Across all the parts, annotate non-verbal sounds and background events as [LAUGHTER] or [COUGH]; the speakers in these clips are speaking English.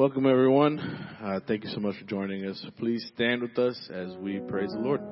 Welcome, everyone. Uh, thank you so much for joining us. Please stand with us as we praise the Lord.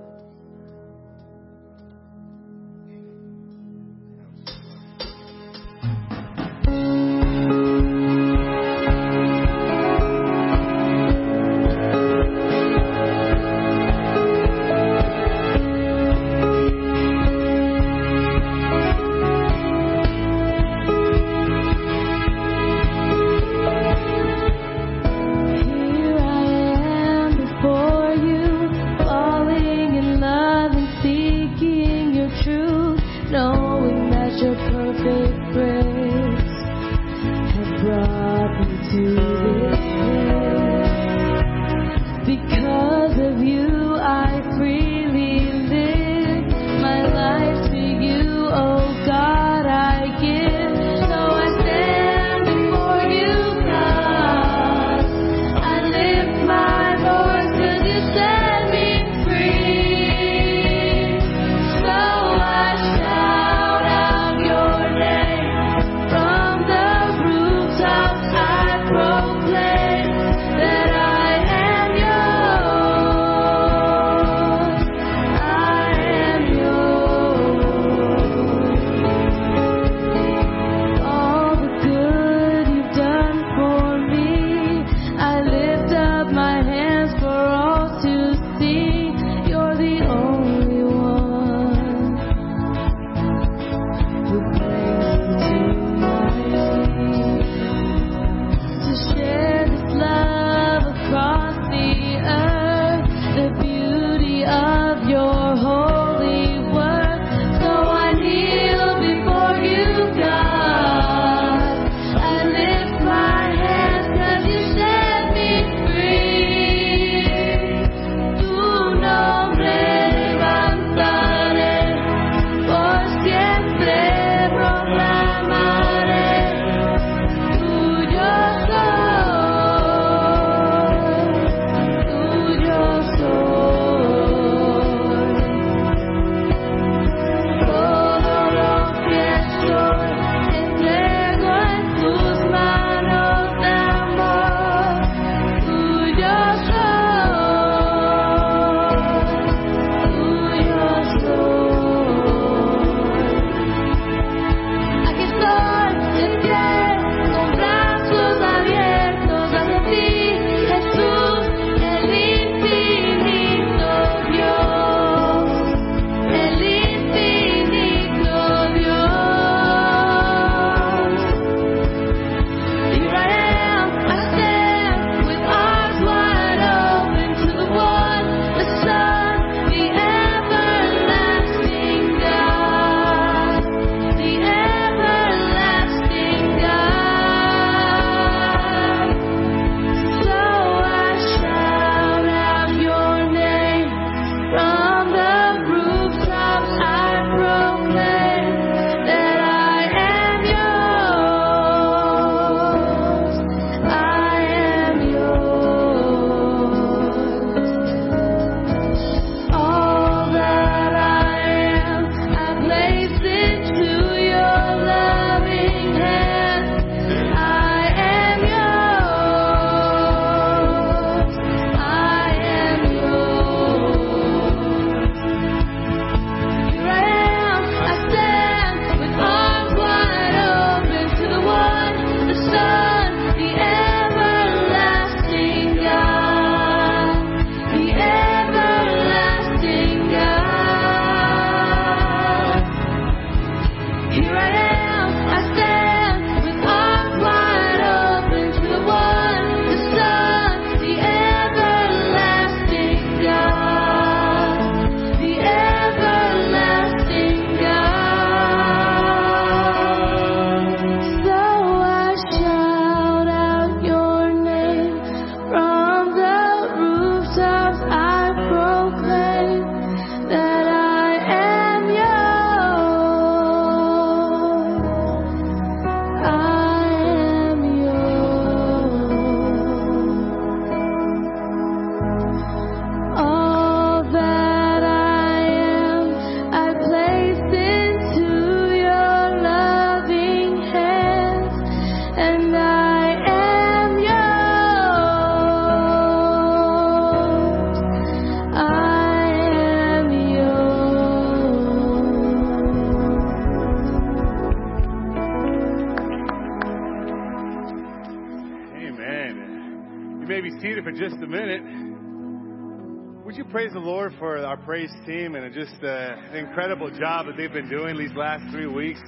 Praise the Lord for our praise team and just uh, an incredible job that they've been doing these last three weeks?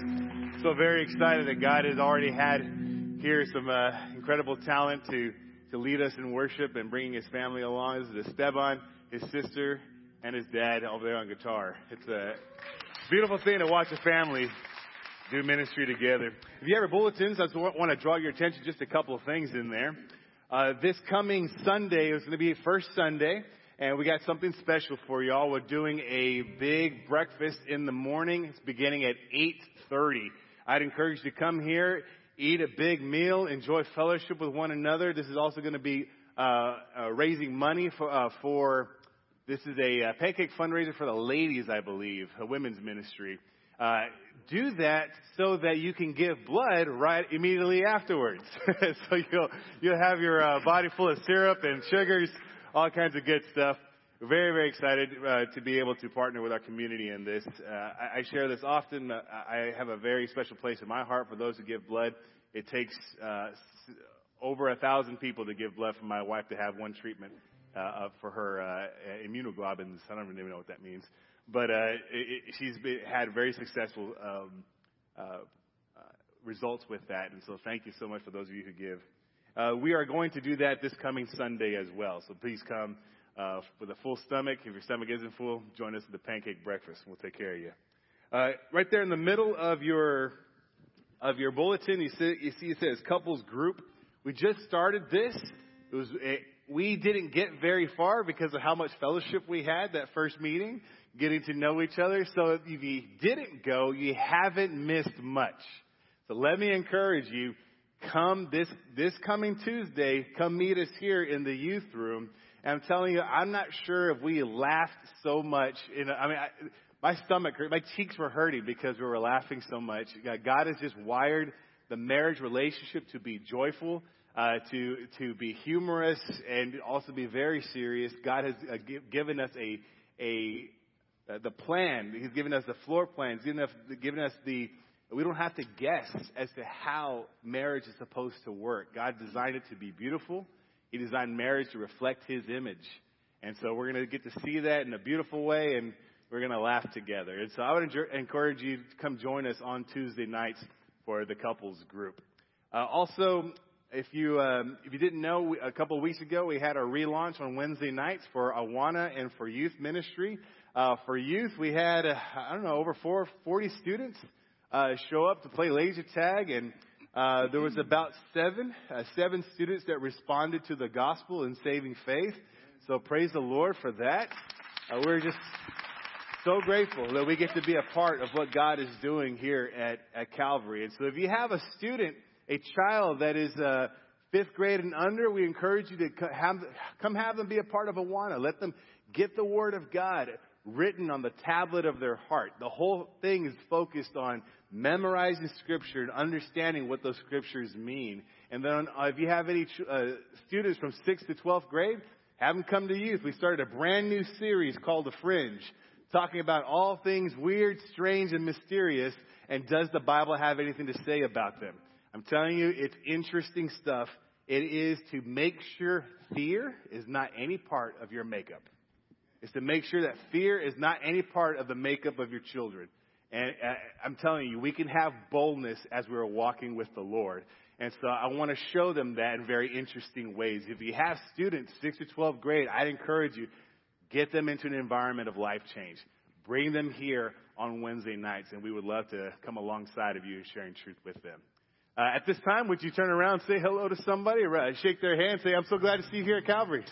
So very excited that God has already had here some uh, incredible talent to to lead us in worship and bringing his family along. This is Esteban, his sister, and his dad over there on guitar. It's a beautiful thing to watch a family do ministry together. If you have your bulletins, I just want to draw your attention just a couple of things in there. Uh, this coming Sunday is going to be first Sunday, and we got something special for y'all. We're doing a big breakfast in the morning. It's beginning at 8:30. I'd encourage you to come here, eat a big meal, enjoy fellowship with one another. This is also going to be uh, uh, raising money for uh, for. This is a uh, pancake fundraiser for the ladies, I believe, a women's ministry. Uh, do that so that you can give blood right immediately afterwards. [LAUGHS] so you'll you'll have your uh, body full of syrup and sugars, all kinds of good stuff. Very very excited uh, to be able to partner with our community in this. Uh, I, I share this often. I have a very special place in my heart for those who give blood. It takes uh, over a thousand people to give blood for my wife to have one treatment uh, for her uh, immunoglobulins. I don't even know what that means but it, it, she's been, had very successful um, results with that. And so thank you so much for those of you who give. Uh, we are going to do that this coming Sunday as well. So please come uh, with a full stomach. If your stomach isn't full, join us at the pancake breakfast. We'll take care of you. Uh, right there in the middle of your of your bulletin, you see, you see it says couples group. We just started this. It was it, we didn't get very far because of how much fellowship we had that first meeting getting to know each other. So if you didn't go, you haven't missed much. So let me encourage you, come this, this coming Tuesday, come meet us here in the youth room. And I'm telling you, I'm not sure if we laughed so much. In, I mean, I, my stomach my cheeks were hurting because we were laughing so much. God has just wired the marriage relationship to be joyful, uh, to to be humorous, and also be very serious. God has uh, given us a a uh, the plan. He's given us the floor plan. He's given us, given us the, we don't have to guess as to how marriage is supposed to work. God designed it to be beautiful. He designed marriage to reflect His image. And so we're going to get to see that in a beautiful way and we're going to laugh together. And so I would encourage you to come join us on Tuesday nights for the couples group. Uh, also, if you um, if you didn't know, a couple of weeks ago we had our relaunch on Wednesday nights for Awana and for youth ministry. Uh, for youth, we had, uh, I don't know, over four, 40 students uh, show up to play laser tag, and uh, there was about seven, uh, seven students that responded to the gospel and saving faith. So praise the Lord for that. Uh, we're just so grateful that we get to be a part of what God is doing here at, at Calvary. And so if you have a student, a child that is uh, fifth grade and under, we encourage you to have, come have them be a part of Awana. Let them get the Word of God written on the tablet of their heart. The whole thing is focused on memorizing scripture and understanding what those scriptures mean. And then uh, if you have any uh, students from 6th to 12th grade, have them come to youth. We started a brand new series called The Fringe, talking about all things weird, strange, and mysterious. And does the Bible have anything to say about them? I'm telling you, it's interesting stuff. It is to make sure fear is not any part of your makeup It's to make sure that fear is not any part of the makeup of your children. And uh, I'm telling you, we can have boldness as we're walking with the Lord. And so I want to show them that in very interesting ways. If you have students, 6 to 12 grade, I'd encourage you, get them into an environment of life change. Bring them here on Wednesday nights, and we would love to come alongside of you sharing truth with them. Uh, at this time, would you turn around, say hello to somebody, shake their hand, say, I'm so glad to see you here at Calvary.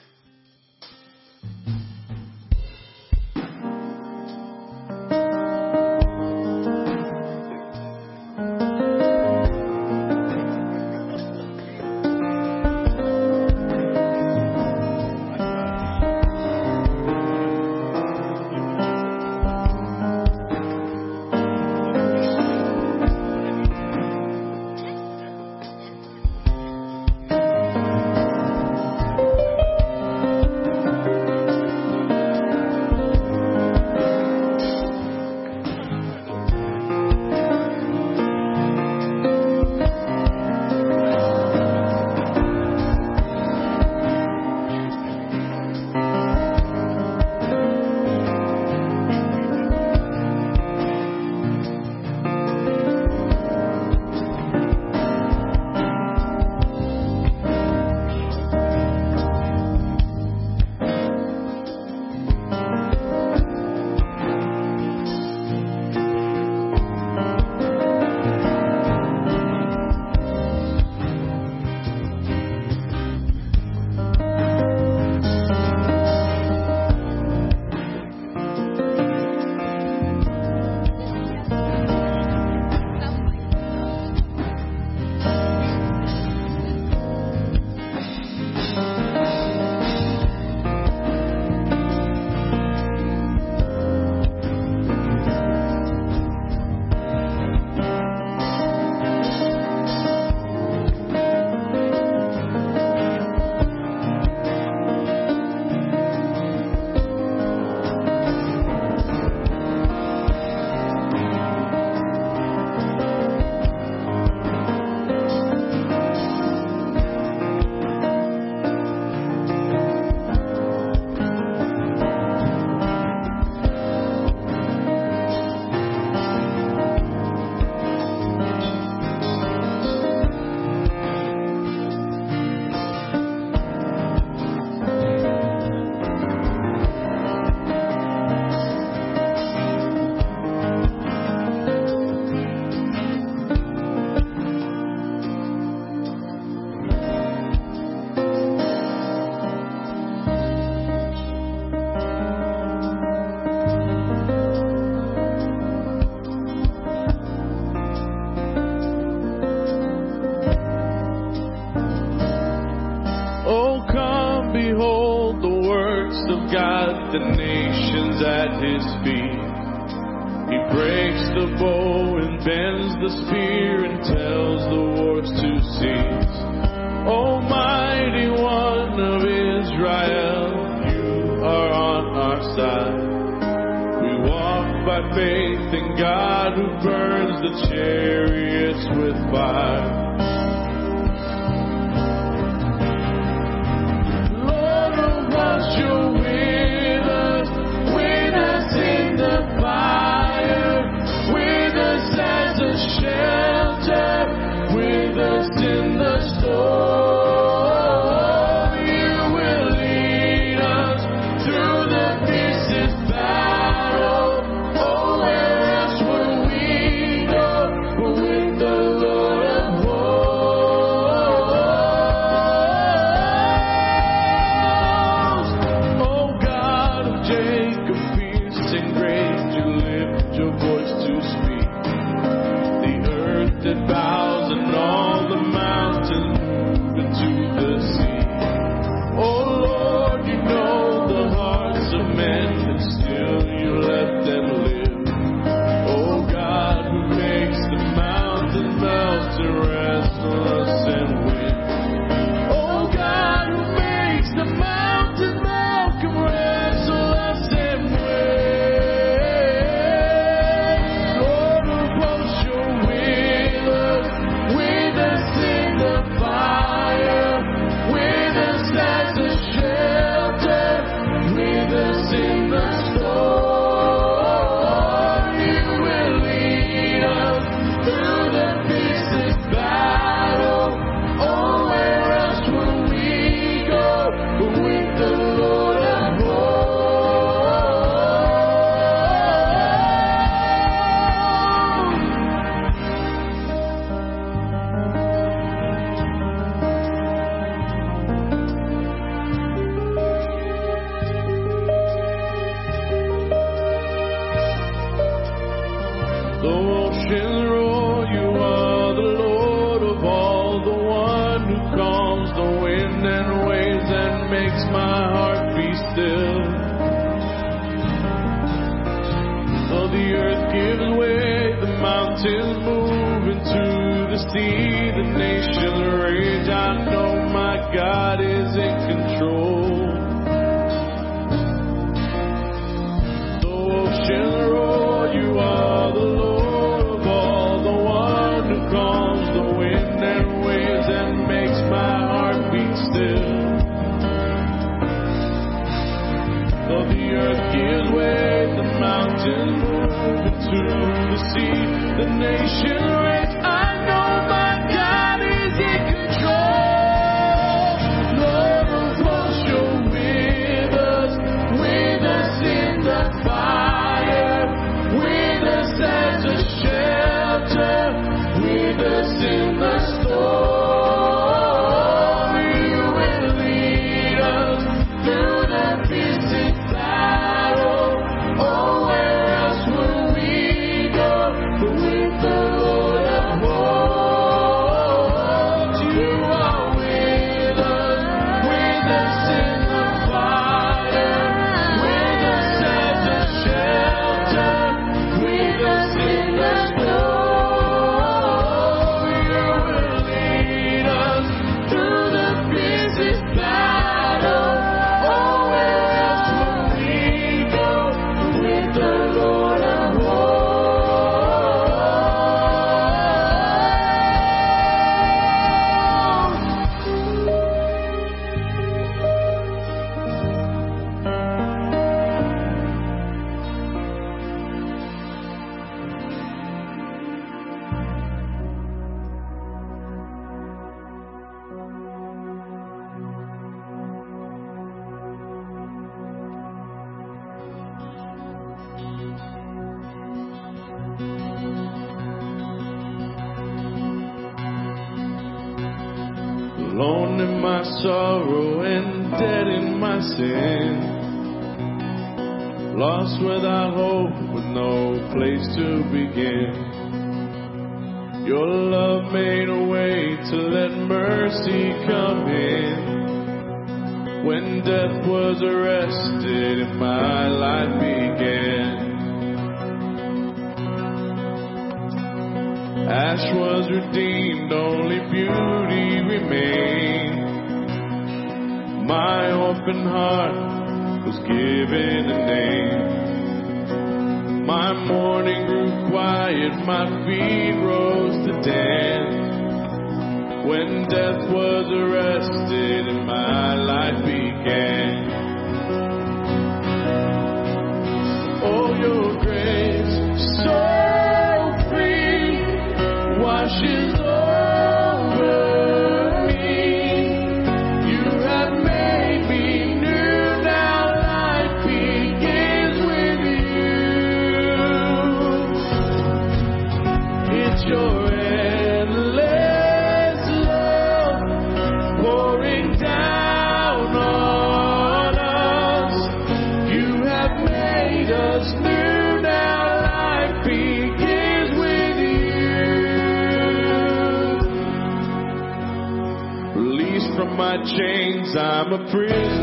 I'm a prisoner.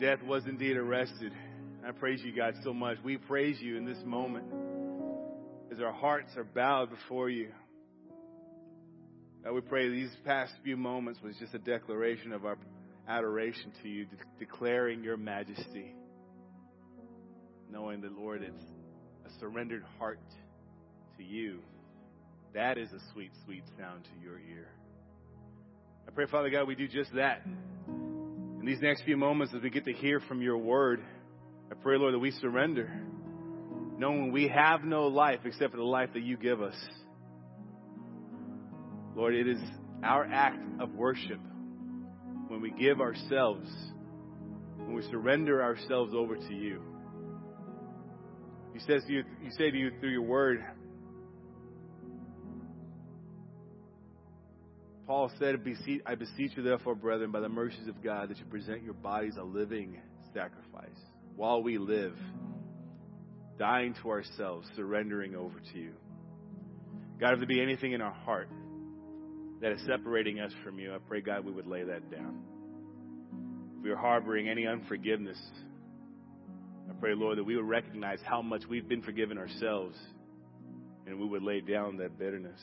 death was indeed arrested. I praise you, God, so much. We praise you in this moment as our hearts are bowed before you. God, we pray these past few moments was just a declaration of our adoration to you, de- declaring your majesty, knowing that, Lord, it's a surrendered heart to you. That is a sweet, sweet sound to your ear. I pray, Father God, we do just that. In these next few moments, as we get to hear from your word, I pray, Lord, that we surrender, knowing we have no life except for the life that you give us. Lord, it is our act of worship when we give ourselves, when we surrender ourselves over to you. He says to you, you say to you through your word, Paul said, I beseech you, therefore, brethren, by the mercies of God, that you present your bodies a living sacrifice while we live, dying to ourselves, surrendering over to you. God, if there be anything in our heart that is separating us from you, I pray, God, we would lay that down. If we are harboring any unforgiveness, I pray, Lord, that we would recognize how much we've been forgiven ourselves and we would lay down that bitterness.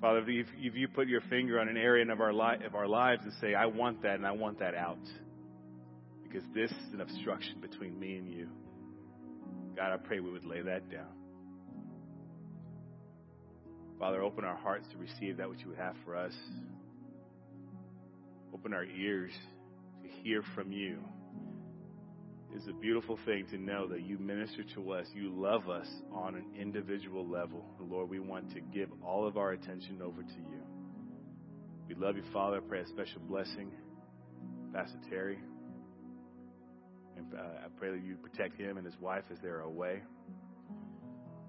Father, if, if you put your finger on an area of our, li- of our lives and say, I want that and I want that out, because this is an obstruction between me and you, God, I pray we would lay that down. Father, open our hearts to receive that which you would have for us. Open our ears to hear from you. It's a beautiful thing to know that you minister to us. You love us on an individual level. Lord, we want to give all of our attention over to you. We love you, Father. I pray a special blessing, Pastor Terry. And uh, I pray that you protect him and his wife as they're away.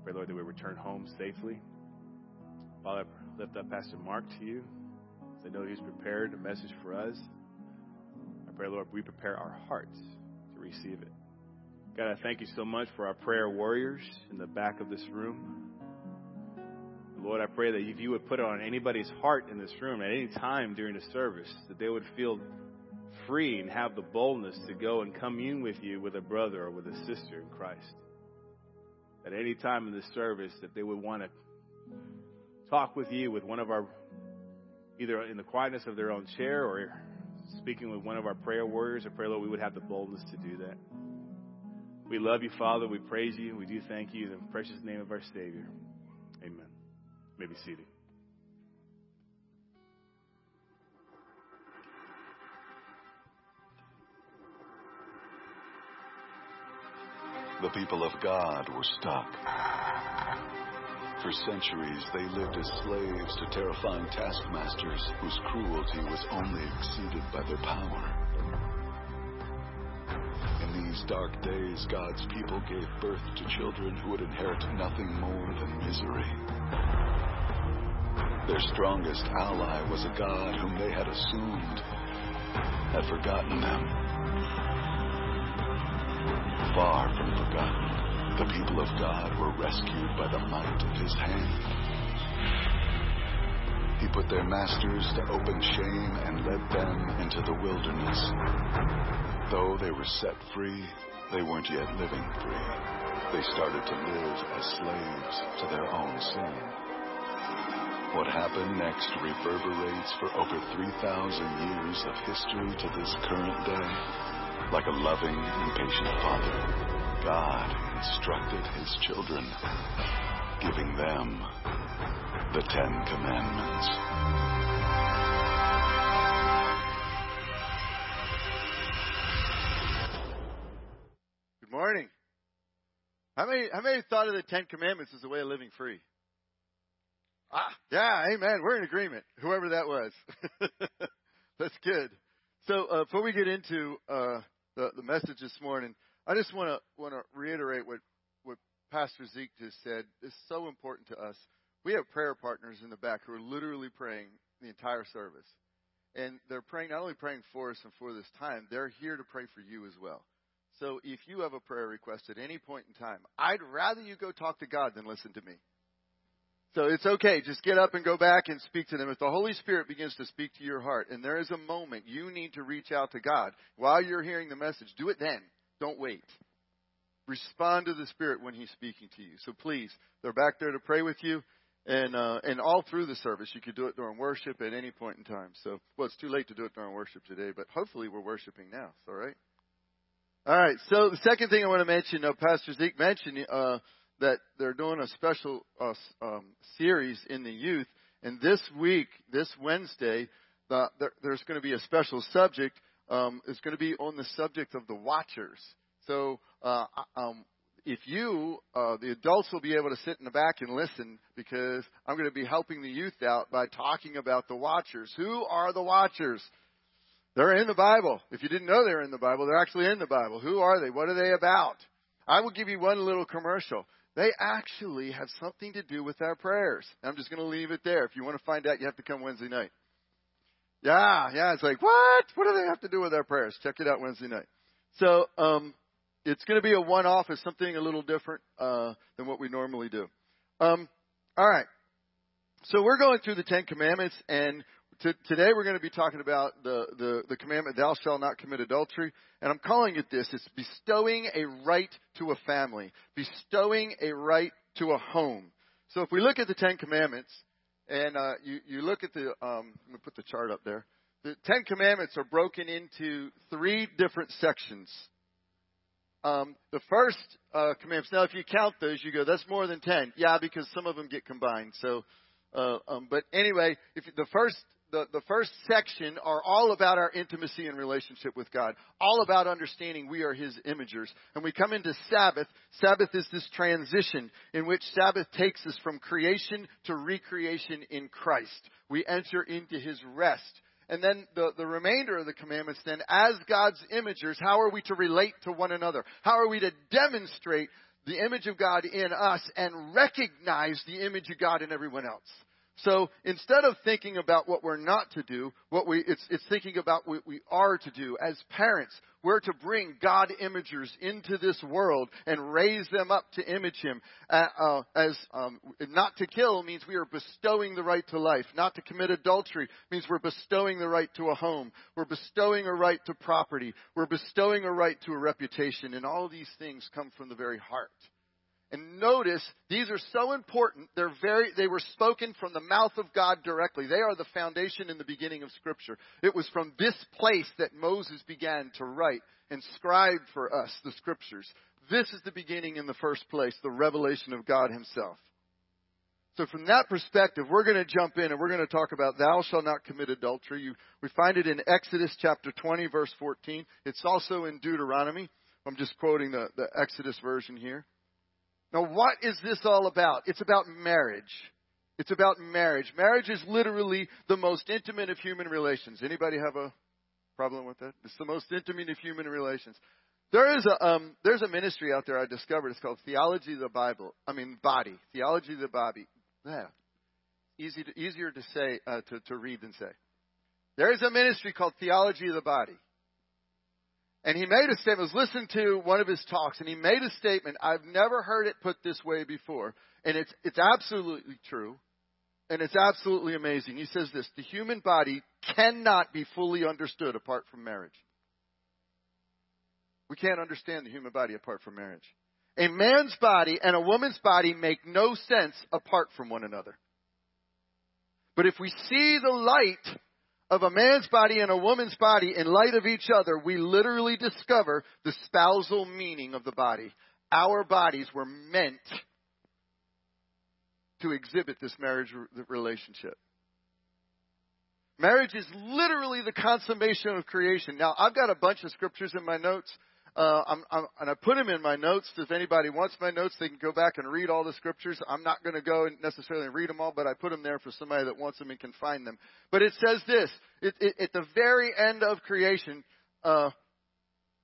Pray, Lord, that we return home safely. Father, I lift up Pastor Mark to you. I know he's prepared a message for us. I pray, Lord, we prepare our hearts receive it. God, I thank you so much for our prayer warriors in the back of this room. Lord, I pray that if you would put it on anybody's heart in this room at any time during the service, that they would feel free and have the boldness to go and commune with you with a brother or with a sister in Christ. At any time in the service, that they would want to talk with you with one of our, either in the quietness of their own chair or speaking with one of our prayer warriors. I pray, Lord, we would have the boldness to do that. We love you, Father. We praise you. We do thank you in the precious name of our Savior. Amen. You may be seated. The people of God were stuck. For centuries, they lived as slaves to terrifying taskmasters whose cruelty was only exceeded by their power. In these dark days, God's people gave birth to children who would inherit nothing more than misery. Their strongest ally was a God whom they had assumed had forgotten them. Far from forgotten the people of God were rescued by the might of his hand. He put their masters to open shame and led them into the wilderness. Though they were set free, they weren't yet living free. They started to live as slaves to their own sin. What happened next reverberates for over 3,000 years of history to this current day. Like a loving and patient father, God instructed his children, giving them the Ten Commandments. Good morning. How many, how many thought of the Ten Commandments as a way of living free? Ah, yeah, amen. We're in agreement. Whoever that was. [LAUGHS] That's good. So uh, before we get into uh, the, the message this morning, I just want to want to reiterate what what Pastor Zeke just said. It's so important to us. We have prayer partners in the back who are literally praying the entire service, and they're praying not only praying for us and for this time, they're here to pray for you as well. So if you have a prayer request at any point in time, I'd rather you go talk to God than listen to me. So it's okay. Just get up and go back and speak to them. If the Holy Spirit begins to speak to your heart and there is a moment you need to reach out to God while you're hearing the message, do it then. Don't wait. Respond to the Spirit when He's speaking to you. So please, they're back there to pray with you. And uh, and all through the service, you could do it during worship at any point in time. So, well, it's too late to do it during worship today, but hopefully we're worshiping now. All right. All right. So the second thing I want to mention, uh, Pastor Zeke mentioned uh, that they're doing a special uh, um, series in the youth, and this week, this Wednesday, the, there, there's going to be a special subject um, is going to be on the subject of the watchers. So uh, um, if you, uh, the adults will be able to sit in the back and listen because I'm going to be helping the youth out by talking about the watchers. Who are the watchers? They're in the Bible. If you didn't know they're in the Bible, they're actually in the Bible. Who are they? What are they about? I will give you one little commercial. They actually have something to do with our prayers. I'm just going to leave it there. If you want to find out, you have to come Wednesday night. Yeah, yeah. It's like, what? What do they have to do with our prayers? Check it out Wednesday night. So, um, it's going to be a one-off. It's something a little different uh, than what we normally do. Um, all right. So we're going through the Ten Commandments, and t- today we're going to be talking about the, the, the commandment, thou shalt not commit adultery. And I'm calling it this. It's bestowing a right to a family, bestowing a right to a home. So if we look at the Ten Commandments, and uh, you, you look at the, um, let me put the chart up there. The Ten Commandments are broken into three different sections. Um, the first uh, commandments. Now, if you count those, you go, that's more than ten. Yeah, because some of them get combined. So, uh, um, but anyway, if the first the, the first section are all about our intimacy and relationship with God, all about understanding we are His imagers. And we come into Sabbath. Sabbath is this transition in which Sabbath takes us from creation to recreation in Christ. We enter into His rest. And then the, the remainder of the commandments, then, as God's imagers, how are we to relate to one another? How are we to demonstrate the image of God in us and recognize the image of God in everyone else? So instead of thinking about what we're not to do, what we, it's, it's thinking about what we are to do. As parents, we're to bring God imagers into this world and raise them up to image Him. Uh, uh, as um, not to kill means we are bestowing the right to life. Not to commit adultery means we're bestowing the right to a home. We're bestowing a right to property. We're bestowing a right to a reputation. And all these things come from the very heart. And notice these are so important. They're very they were spoken from the mouth of God directly. They are the foundation in the beginning of scripture. It was from this place that Moses began to write and scribe for us the scriptures. This is the beginning in the first place, the revelation of God himself. So from that perspective, we're going to jump in and we're going to talk about thou shalt not commit adultery. You, we find it in Exodus chapter 20 verse 14. It's also in Deuteronomy. I'm just quoting the, the Exodus version here. Now, what is this all about? It's about marriage. It's about marriage. Marriage is literally the most intimate of human relations. Anybody have a problem with that? It's the most intimate of human relations. There is a um, there's a ministry out there I discovered. It's called Theology of the Bible. I mean, body. Theology of the body. Yeah, easy to, easier to say uh, to to read than say. There is a ministry called Theology of the Body. And he made a statement, I was listening to one of his talks, and he made a statement, I've never heard it put this way before. And it's, it's absolutely true. And it's absolutely amazing. He says this, the human body cannot be fully understood apart from marriage. We can't understand the human body apart from marriage. A man's body and a woman's body make no sense apart from one another. But if we see the light of a man's body and a woman's body in light of each other, we literally discover the spousal meaning of the body. Our bodies were meant to exhibit this marriage relationship. Marriage is literally the consummation of creation. Now, I've got a bunch of scriptures in my notes. Uh, I'm, I'm, and I put them in my notes. If anybody wants my notes, they can go back and read all the scriptures. I'm not going to go and necessarily read them all, but I put them there for somebody that wants them and can find them. But it says this: it, it, at the very end of creation, uh,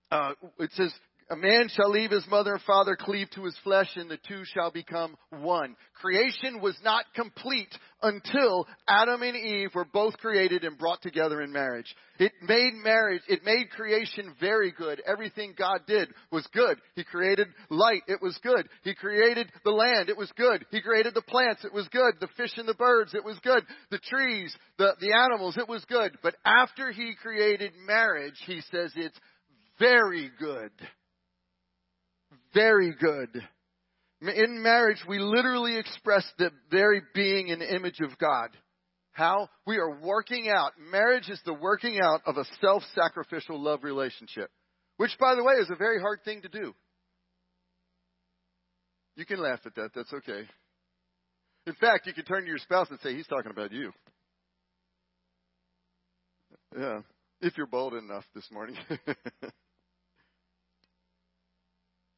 uh, it says a man shall leave his mother and father, cleave to his flesh, and the two shall become one. Creation was not complete until Adam and Eve were both created and brought together in marriage. It made marriage, it made creation very good. Everything God did was good. He created light, it was good. He created the land, it was good. He created the plants, it was good. The fish and the birds, it was good. The trees, the, the animals, it was good. But after he created marriage, he says it's very good very good. In marriage, we literally express the very being and image of God. How? We are working out. Marriage is the working out of a self sacrificial love relationship, which, by the way, is a very hard thing to do. You can laugh at that. That's okay. In fact, you can turn to your spouse and say, He's talking about you. Yeah, if you're bold enough this morning. [LAUGHS]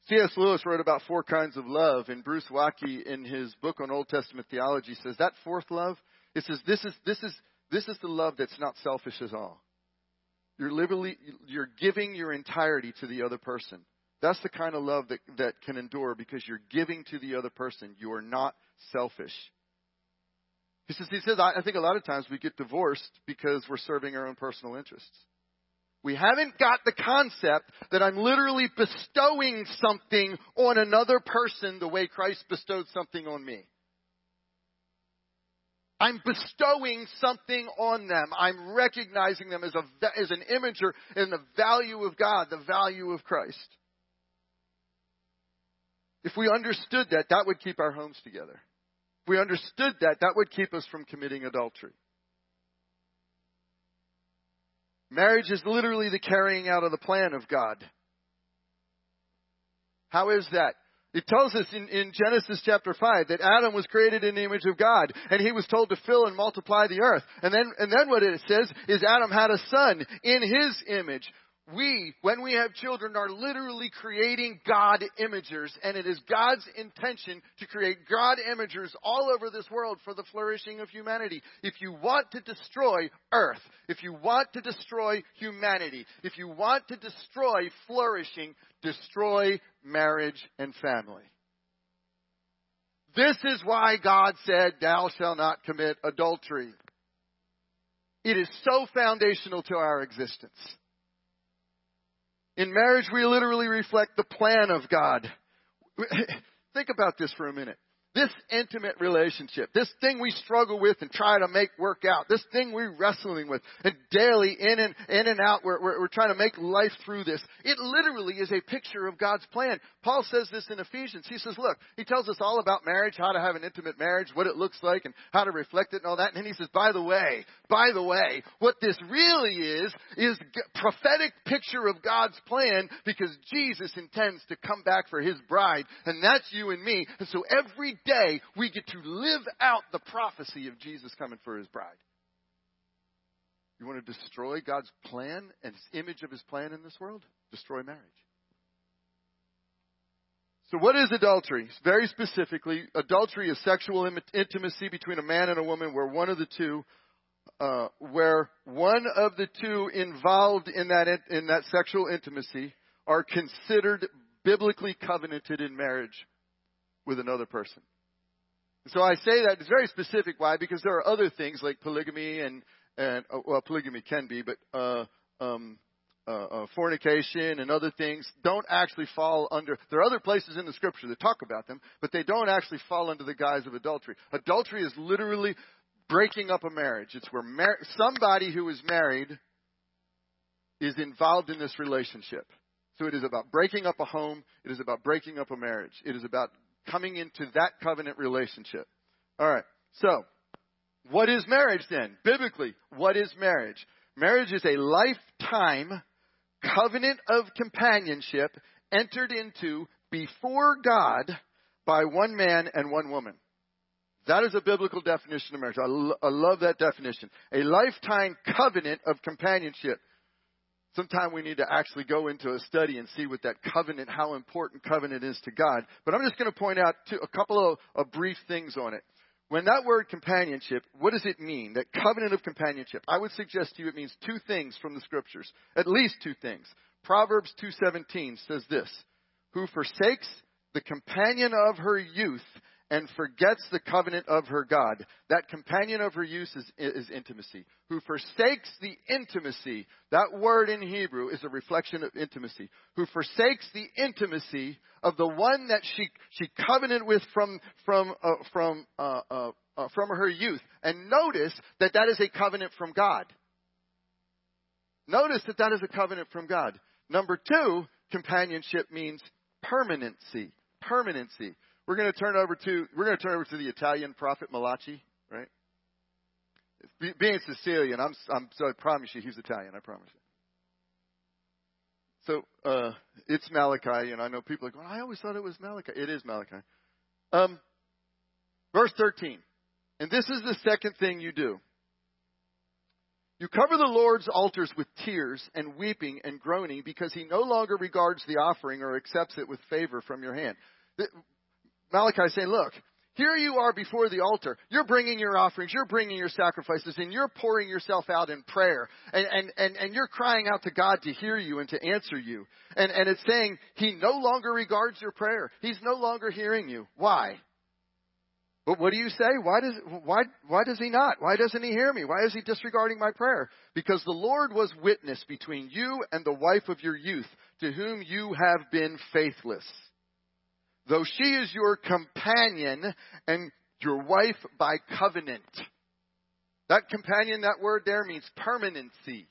C.S. Lewis wrote about four kinds of love, and Bruce Waltke, in his book on Old Testament theology, says that fourth love. It says this is this is this is the love that's not selfish at all. You're literally you're giving your entirety to the other person. That's the kind of love that, that can endure because you're giving to the other person. You are not selfish. He says, he says, I think a lot of times we get divorced because we're serving our own personal interests. We haven't got the concept that I'm literally bestowing something on another person the way Christ bestowed something on me. I'm bestowing something on them. I'm recognizing them as, a, as an imager in the value of God, the value of Christ. If we understood that, that would keep our homes together. If we understood that, that would keep us from committing adultery. Marriage is literally the carrying out of the plan of God. How is that? It tells us in, in, Genesis chapter 5 that Adam was created in the image of God and he was told to fill and multiply the earth. And then, and then what it says is Adam had a son in his image we, when we have children, are literally creating God imagers, and it is God's intention to create God imagers all over this world for the flourishing of humanity. If you want to destroy earth, if you want to destroy humanity, if you want to destroy flourishing, destroy marriage and family. This is why God said, Thou shalt not commit adultery. It is so foundational to our existence. In marriage, we literally reflect the plan of God. [LAUGHS] Think about this for a minute. This intimate relationship, this thing we struggle with and try to make work out, this thing we're wrestling with, and daily in and in and out, we're, we're, we're trying to make life through this. It literally is a picture of God's plan. Paul says this in Ephesians. He says, look, he tells us all about marriage, how to have an intimate marriage, what it looks like, and how to reflect it and all that. And then he says, by the way, by the way, what this really is, is prophetic picture of God's plan because Jesus intends to come back for his bride, and that's you and me. And so every day we get to live out the prophecy of Jesus coming for his bride. You want to destroy God's plan and his image of his plan in this world? Destroy marriage. So, what is adultery? Very specifically, adultery is sexual intimacy between a man and a woman where one of the two, uh, where one of the two involved in that in that sexual intimacy are considered biblically covenanted in marriage with another person. So I say that it's very specific. Why? Because there are other things like polygamy and and uh, well, polygamy can be, but uh, um, uh, uh, fornication and other things don't actually fall under. There are other places in the scripture that talk about them, but they don't actually fall under the guise of adultery. Adultery is literally breaking up a marriage. It's where mar- somebody who is married is involved in this relationship. So it is about breaking up a home. It is about breaking up a marriage. It is about coming into that covenant relationship. All right. So, what is marriage then? Biblically, what is marriage? Marriage is a lifetime covenant of companionship entered into before God by one man and one woman. That is a biblical definition of marriage. I, lo- I love that definition. A lifetime covenant of companionship sometime we need to actually go into a study and see what that covenant, how important covenant is to God. But I'm just going to point out two, a couple of, of brief things on it. When that word companionship, what does it mean? That covenant of companionship. I would suggest to you it means two things from the scriptures. At least two things. Proverbs 2:17 says this: Who forsakes the companion of her youth and forgets the covenant of her God. That companion of her use is, is intimacy. Who forsakes the intimacy. That word in Hebrew is a reflection of intimacy. Who forsakes the intimacy of the one that she, she covenanted with from, from, uh, from, uh, uh, uh from her youth. And notice that that is a covenant from God. Notice that that is a covenant from God. Number two, companionship means permanency. Permanency. We're going to turn over to we're going to turn over to the Italian prophet Malachi, right? Being Sicilian, I'm I'm so I promise you he's Italian. I promise you. So uh, it's Malachi, and I know people are going. I always thought it was Malachi. It is Malachi. Um, verse 13, and this is the second thing you do. You cover the Lord's altars with tears and weeping and groaning because he no longer regards the offering or accepts it with favor from your hand. Malachi is saying, look, here you are before the altar. You're bringing your offerings, you're bringing your sacrifices, and you're pouring yourself out in prayer. And, and, and, and you're crying out to God to hear you and to answer you. And, and it's saying He no longer regards your prayer. He's no longer hearing you. Why? But what do you say? Why does, why, why does he not? Why doesn't he hear me? Why is he disregarding my prayer? Because the Lord was witness between you and the wife of your youth, to whom you have been faithless. Though she is your companion and your wife by covenant. That companion, that word there means permanency.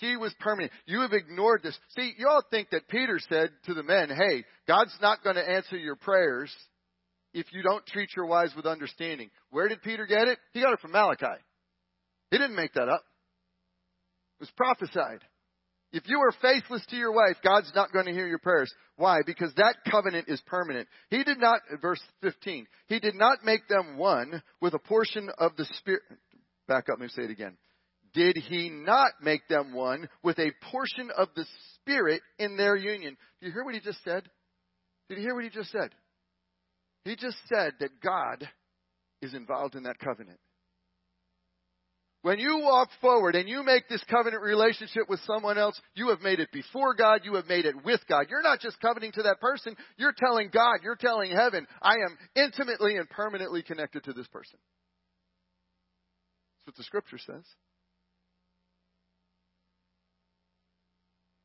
She was permanent. You have ignored this. See, you all think that Peter said to the men, hey, God's not going to answer your prayers if you don't treat your wives with understanding. Where did Peter get it? He got it from Malachi. He didn't make that up. It was prophesied. If you are faithless to your wife, God's not going to hear your prayers. Why? Because that covenant is permanent. He did not, verse 15, He did not make them one with a portion of the Spirit. Back up, let me say it again. Did He not make them one with a portion of the Spirit in their union? Do you hear what He just said? Did you hear what He just said? He just said that God is involved in that covenant. When you walk forward and you make this covenant relationship with someone else, you have made it before God, you have made it with God. You're not just covenanting to that person, you're telling God, you're telling heaven, I am intimately and permanently connected to this person. That's what the scripture says.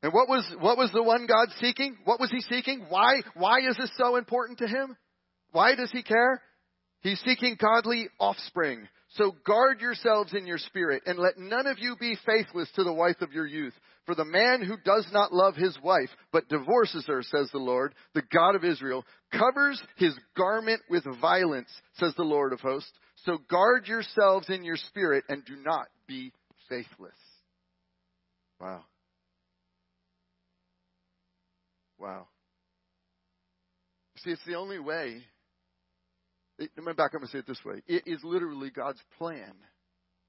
And what was what was the one God seeking? What was he seeking? Why why is this so important to him? Why does he care? He's seeking godly offspring. So guard yourselves in your spirit, and let none of you be faithless to the wife of your youth. For the man who does not love his wife, but divorces her, says the Lord, the God of Israel, covers his garment with violence, says the Lord of hosts. So guard yourselves in your spirit, and do not be faithless. Wow. Wow. See, it's the only way let me back up and say it this way. It is literally God's plan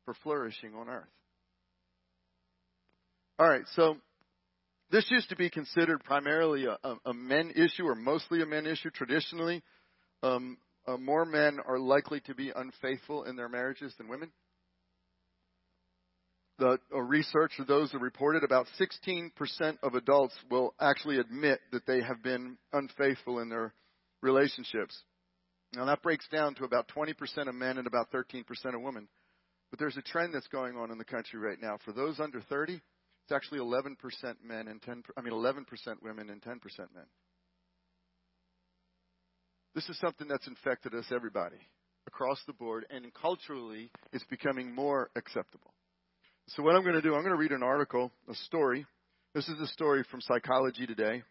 for flourishing on earth. All right, so this used to be considered primarily a, a, a men issue or mostly a men issue traditionally. Um, uh, more men are likely to be unfaithful in their marriages than women. The uh, research of those that reported about 16% of adults will actually admit that they have been unfaithful in their relationships. Now that breaks down to about 20% of men and about 13% of women. But there's a trend that's going on in the country right now. For those under 30, it's actually 11% men and 10 I mean 11% women and 10% men. This is something that's infected us everybody across the board and culturally it's becoming more acceptable. So what I'm going to do, I'm going to read an article, a story. This is a story from Psychology Today.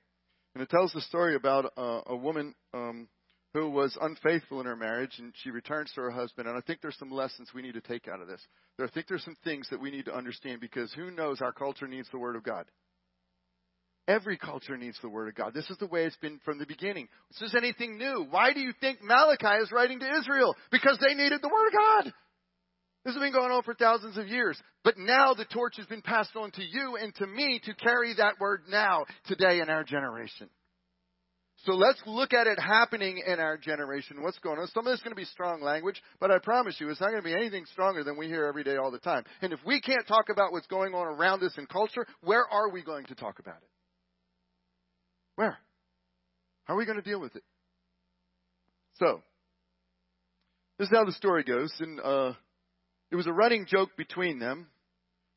And it tells the story about uh, a woman um, who was unfaithful in her marriage and she returns to her husband. And I think there's some lessons we need to take out of this. There, I think there's some things that we need to understand because who knows our culture needs the Word of God. Every culture needs the Word of God. This is the way it's been from the beginning. This is anything new. Why do you think Malachi is writing to Israel? Because they needed the Word of God. This has been going on for thousands of years. But now the torch has been passed on to you and to me to carry that word now, today in our generation. So let's look at it happening in our generation. What's going on? Some of is going to be strong language, but I promise you, it's not going to be anything stronger than we hear every day all the time. And if we can't talk about what's going on around us in culture, where are we going to talk about it? Where? How are we going to deal with it? So, this is how the story goes. And uh, it was a running joke between them.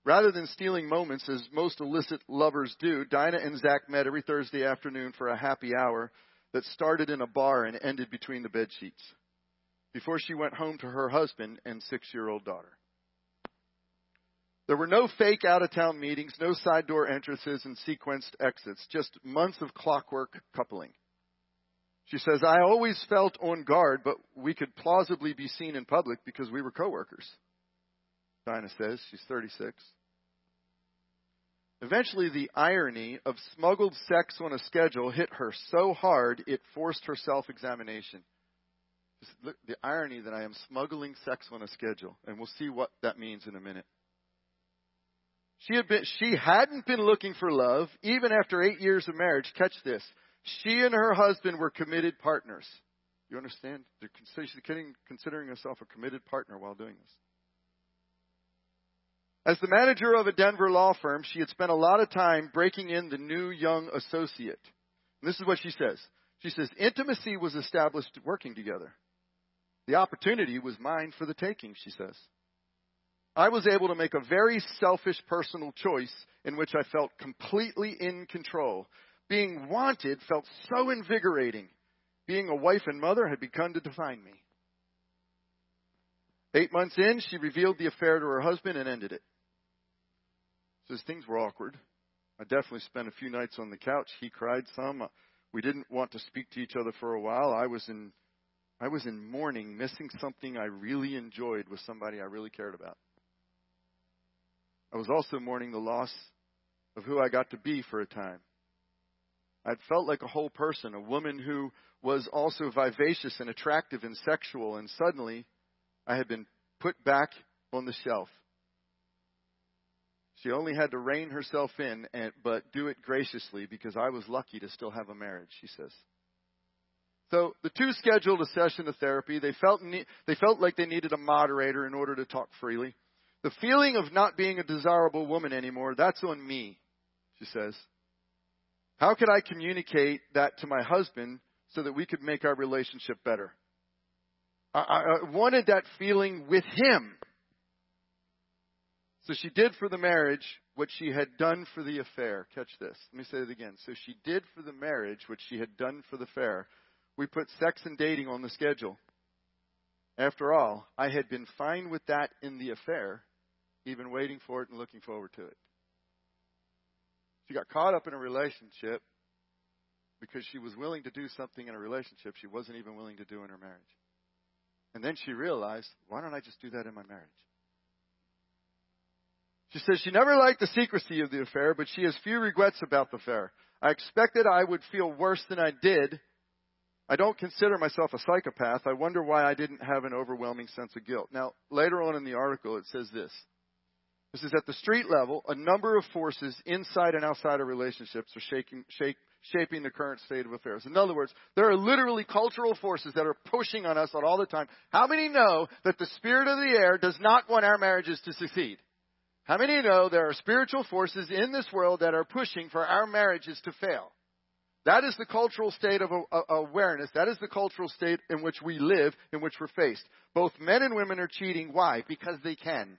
Rather than stealing moments as most illicit lovers do, Dinah and Zach met every Thursday afternoon for a happy hour that started in a bar and ended between the bed sheets before she went home to her husband and six year old daughter. There were no fake out of town meetings, no side door entrances and sequenced exits, just months of clockwork coupling. She says, I always felt on guard, but we could plausibly be seen in public because we were coworkers. Dinah says. She's 36. Eventually, the irony of smuggled sex on a schedule hit her so hard it forced her self examination. The irony that I am smuggling sex on a schedule, and we'll see what that means in a minute. She had been she hadn't been looking for love even after 8 years of marriage. Catch this. She and her husband were committed partners. You understand? They're considering herself a committed partner while doing this. As the manager of a Denver law firm, she had spent a lot of time breaking in the new young associate. And this is what she says. She says, intimacy was established working together. The opportunity was mine for the taking, she says. I was able to make a very selfish personal choice in which I felt completely in control. Being wanted felt so invigorating. Being a wife and mother had begun to define me. Eight months in, she revealed the affair to her husband and ended it. Says things were awkward. I definitely spent a few nights on the couch. He cried some. Uh, we didn't want to speak to each other for a while. I was in I was in mourning, missing something I really enjoyed with somebody I really cared about. I was also mourning the loss of who I got to be for a time. I'd felt like a whole person, a woman who was also vivacious and attractive and sexual, and suddenly I had been put back on the shelf. She only had to rein herself in, and, but do it graciously because I was lucky to still have a marriage, she says. So the two scheduled a session of therapy. They felt, ne- they felt like they needed a moderator in order to talk freely. The feeling of not being a desirable woman anymore, that's on me, she says. How could I communicate that to my husband so that we could make our relationship better? I, I wanted that feeling with him. So she did for the marriage what she had done for the affair. Catch this. Let me say it again. So she did for the marriage what she had done for the affair. We put sex and dating on the schedule. After all, I had been fine with that in the affair, even waiting for it and looking forward to it. She got caught up in a relationship because she was willing to do something in a relationship she wasn't even willing to do in her marriage. And then she realized, why don't I just do that in my marriage? She says she never liked the secrecy of the affair, but she has few regrets about the affair. I expected I would feel worse than I did. I don't consider myself a psychopath. I wonder why I didn't have an overwhelming sense of guilt. Now, later on in the article, it says this. This is at the street level, a number of forces inside and outside of relationships are shaking, shake, shaping the current state of affairs. In other words, there are literally cultural forces that are pushing on us all the time. How many know that the spirit of the air does not want our marriages to succeed? How many know there are spiritual forces in this world that are pushing for our marriages to fail? That is the cultural state of awareness. That is the cultural state in which we live, in which we're faced. Both men and women are cheating. Why? Because they can.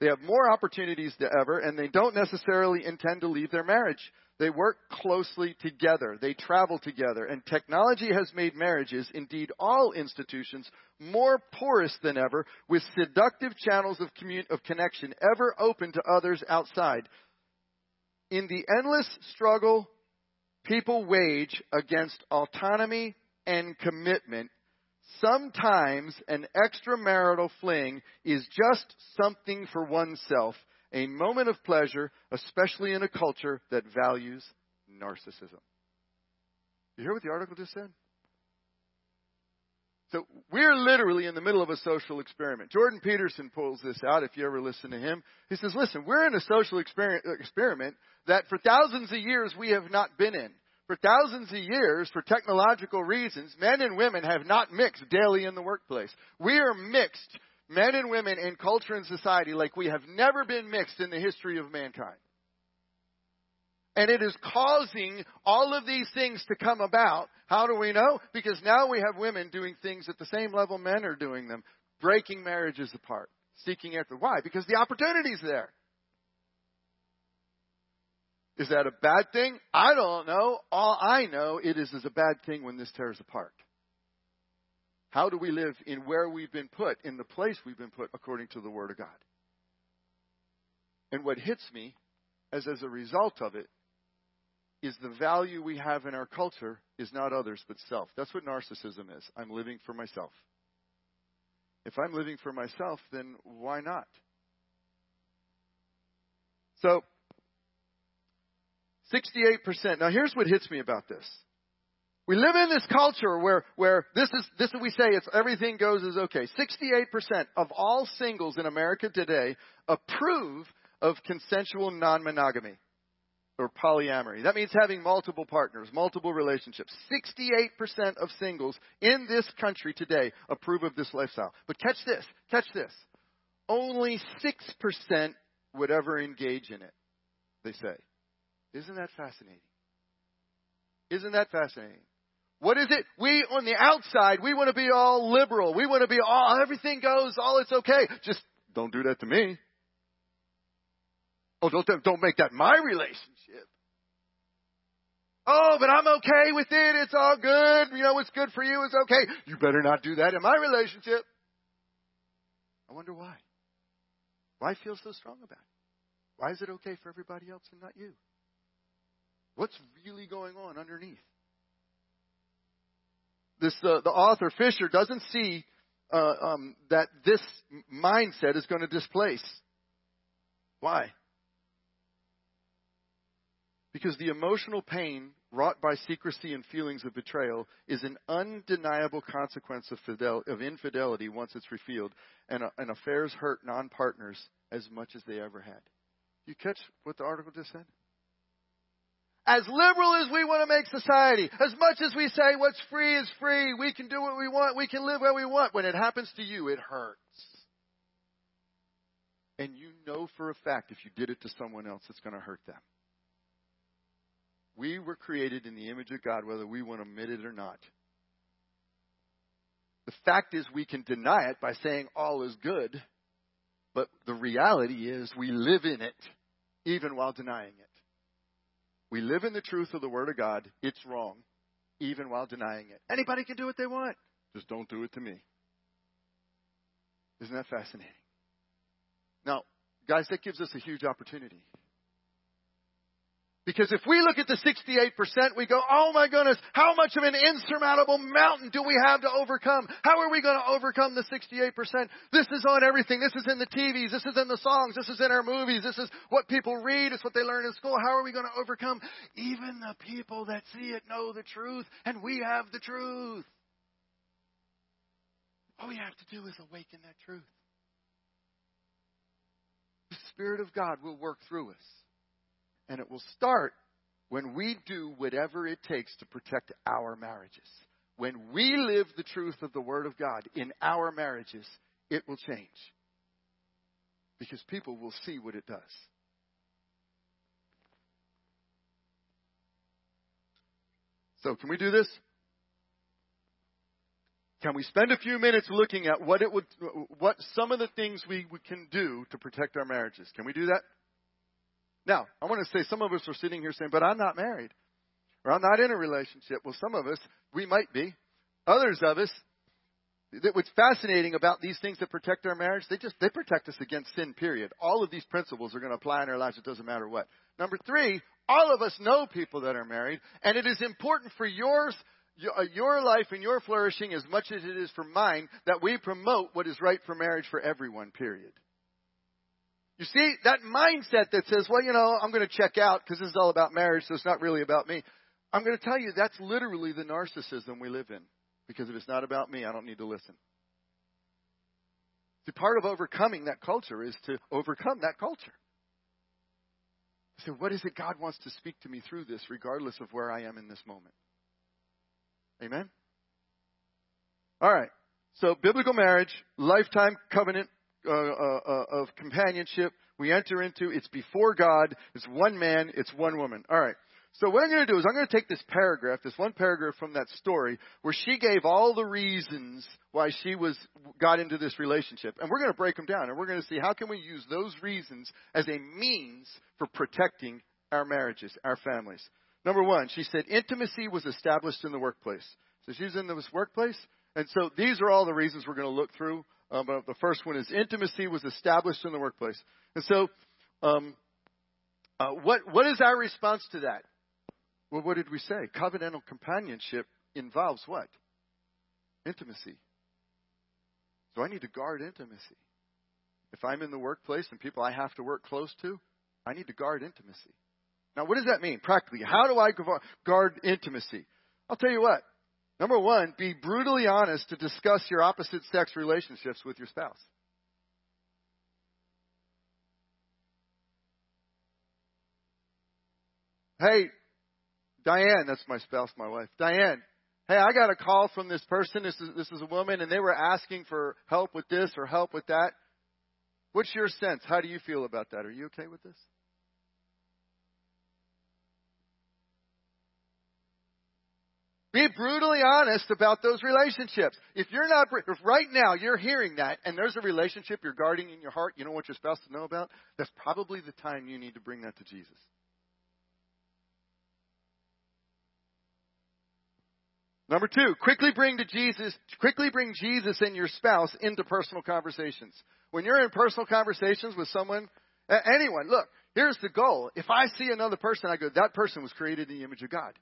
They have more opportunities than ever, and they don't necessarily intend to leave their marriage. They work closely together. They travel together. And technology has made marriages, indeed all institutions, more porous than ever, with seductive channels of, commun- of connection ever open to others outside. In the endless struggle people wage against autonomy and commitment, sometimes an extramarital fling is just something for oneself, a moment of pleasure, especially in a culture that values narcissism. You hear what the article just said? So we're literally in the middle of a social experiment. Jordan Peterson pulls this out if you ever listen to him. He says, listen, we're in a social experiment that for thousands of years we have not been in. For thousands of years, for technological reasons, men and women have not mixed daily in the workplace. We are mixed, men and women, in culture and society like we have never been mixed in the history of mankind. And it is causing all of these things to come about. How do we know? Because now we have women doing things at the same level men are doing them, breaking marriages apart, seeking after. Why? Because the opportunity's there. Is that a bad thing? I don't know. All I know it is is a bad thing when this tears apart. How do we live in where we've been put, in the place we've been put according to the Word of God? And what hits me as as a result of it is the value we have in our culture is not others but self. That's what narcissism is. I'm living for myself. If I'm living for myself, then why not? So 68%. Now here's what hits me about this. We live in this culture where, where this is, this is we say it's everything goes is okay. 68% of all singles in America today approve of consensual non monogamy or polyamory. That means having multiple partners, multiple relationships. 68% of singles in this country today approve of this lifestyle. But catch this, catch this. Only 6% would ever engage in it, they say. Isn't that fascinating? Isn't that fascinating? What is it? We, on the outside, we want to be all liberal. We want to be all, oh, everything goes, all it's okay. Just don't do that to me. Oh, don't, don't make that my relationship. Oh, but I'm okay with it. It's all good. You know, what's good for you is okay. You better not do that in my relationship. I wonder why. Why feel so strong about it? Why is it okay for everybody else and not you? What's really going on underneath? This uh, the author Fisher doesn't see uh, um, that this mindset is going to displace. Why? Because the emotional pain wrought by secrecy and feelings of betrayal is an undeniable consequence of, fidel- of infidelity once it's revealed, and, uh, and affairs hurt non partners as much as they ever had. You catch what the article just said? As liberal as we want to make society, as much as we say what's free is free, we can do what we want, we can live where we want, when it happens to you, it hurts. And you know for a fact if you did it to someone else, it's going to hurt them. We were created in the image of God, whether we want to admit it or not. The fact is, we can deny it by saying all is good, but the reality is we live in it even while denying it. We live in the truth of the Word of God. It's wrong, even while denying it. Anybody can do what they want. Just don't do it to me. Isn't that fascinating? Now, guys, that gives us a huge opportunity. Because if we look at the 68%, we go, oh my goodness, how much of an insurmountable mountain do we have to overcome? How are we going to overcome the 68%? This is on everything. This is in the TVs. This is in the songs. This is in our movies. This is what people read. It's what they learn in school. How are we going to overcome? Even the people that see it know the truth, and we have the truth. All we have to do is awaken that truth. The Spirit of God will work through us. And it will start when we do whatever it takes to protect our marriages. When we live the truth of the Word of God in our marriages, it will change. Because people will see what it does. So, can we do this? Can we spend a few minutes looking at what it would, what some of the things we, we can do to protect our marriages? Can we do that? Now, I want to say some of us are sitting here saying, but I'm not married. Or I'm not in a relationship. Well, some of us, we might be. Others of us, what's fascinating about these things that protect our marriage, they just, they protect us against sin, period. All of these principles are going to apply in our lives. It doesn't matter what. Number three, all of us know people that are married, and it is important for yours, your uh, life and your flourishing as much as it is for mine that we promote what is right for marriage for everyone, period. You see, that mindset that says, well, you know, I'm going to check out because this is all about marriage, so it's not really about me. I'm going to tell you that's literally the narcissism we live in. Because if it's not about me, I don't need to listen. See, part of overcoming that culture is to overcome that culture. So, what is it God wants to speak to me through this, regardless of where I am in this moment? Amen? All right. So, biblical marriage, lifetime covenant uh, uh, uh, of companionship we enter into. It's before God. It's one man. It's one woman. All right. So what I'm going to do is I'm going to take this paragraph, this one paragraph from that story, where she gave all the reasons why she was got into this relationship, and we're going to break them down, and we're going to see how can we use those reasons as a means for protecting our marriages, our families. Number one, she said intimacy was established in the workplace. So she's in this workplace, and so these are all the reasons we're going to look through. Um, but the first one is intimacy was established in the workplace. And so, um, uh, what what is our response to that? Well, what did we say? Covenantal companionship involves what? Intimacy. So I need to guard intimacy. If I'm in the workplace and people I have to work close to, I need to guard intimacy. Now, what does that mean practically? How do I guard intimacy? I'll tell you what. Number one, be brutally honest to discuss your opposite sex relationships with your spouse. Hey, Diane, that's my spouse, my wife. Diane, hey, I got a call from this person. This is, this is a woman, and they were asking for help with this or help with that. What's your sense? How do you feel about that? Are you okay with this? Be brutally honest about those relationships. If you're not, if right now you're hearing that and there's a relationship you're guarding in your heart, you don't want your spouse to know about, that's probably the time you need to bring that to Jesus. Number two, quickly bring to Jesus, quickly bring Jesus and your spouse into personal conversations. When you're in personal conversations with someone, anyone, look, here's the goal. If I see another person, I go, that person was created in the image of God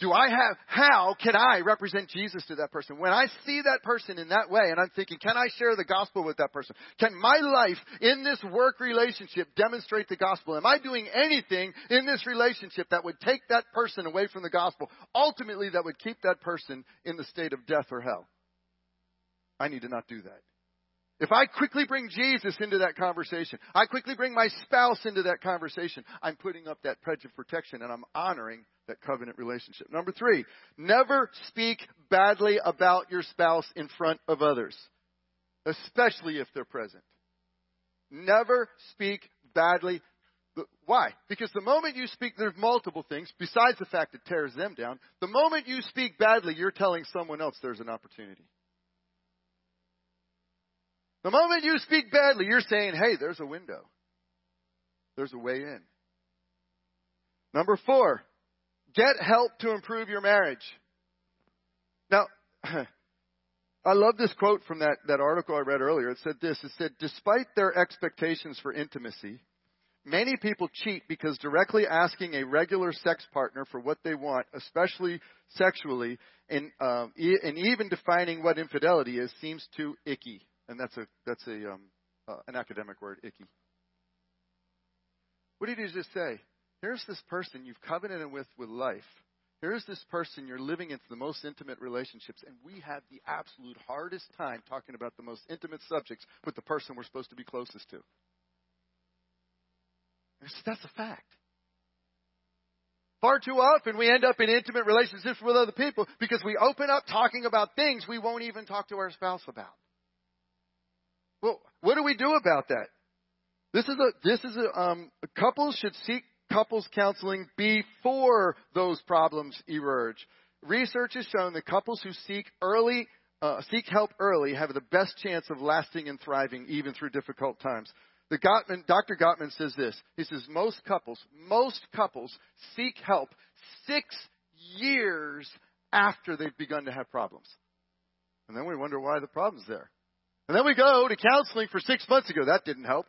do I have, how can I represent Jesus to that person? When I see that person in that way and I'm thinking, can I share the gospel with that person? Can my life in this work relationship demonstrate the gospel? Am I doing anything in this relationship that would take that person away from the gospel? Ultimately, that would keep that person in the state of death or hell. I need to not do that. If I quickly bring Jesus into that conversation, I quickly bring my spouse into that conversation, I'm putting up that pledge of protection and I'm honoring that covenant relationship. Number three, never speak badly about your spouse in front of others, especially if they're present. Never speak badly. Why? Because the moment you speak, there's multiple things besides the fact it tears them down. The moment you speak badly, you're telling someone else there's an opportunity. The moment you speak badly, you're saying, hey, there's a window. There's a way in. Number four, get help to improve your marriage. Now, [CLEARS THROAT] I love this quote from that, that article I read earlier. It said this. It said, despite their expectations for intimacy, many people cheat because directly asking a regular sex partner for what they want, especially sexually, and, um, e- and even defining what infidelity is, seems too icky and that's a that's a um, uh, an academic word, icky. What did he just say? Here's this person you've covenanted with with life. Here's this person you're living into the most intimate relationships, and we have the absolute hardest time talking about the most intimate subjects with the person we're supposed to be closest to. That's a fact. Far too often we end up in intimate relationships with other people because we open up talking about things we won't even talk to our spouse about. Well, what do we do about that? This is a this is a um, couples should seek couples counseling before those problems emerge. Research has shown that couples who seek early uh, seek help early have the best chance of lasting and thriving even through difficult times. The Gottman, Dr. Gottman says this. He says most couples, most couples seek help six years after they've begun to have problems. And then we wonder why the problem's there. And then we go to counseling for six months ago. That didn't help.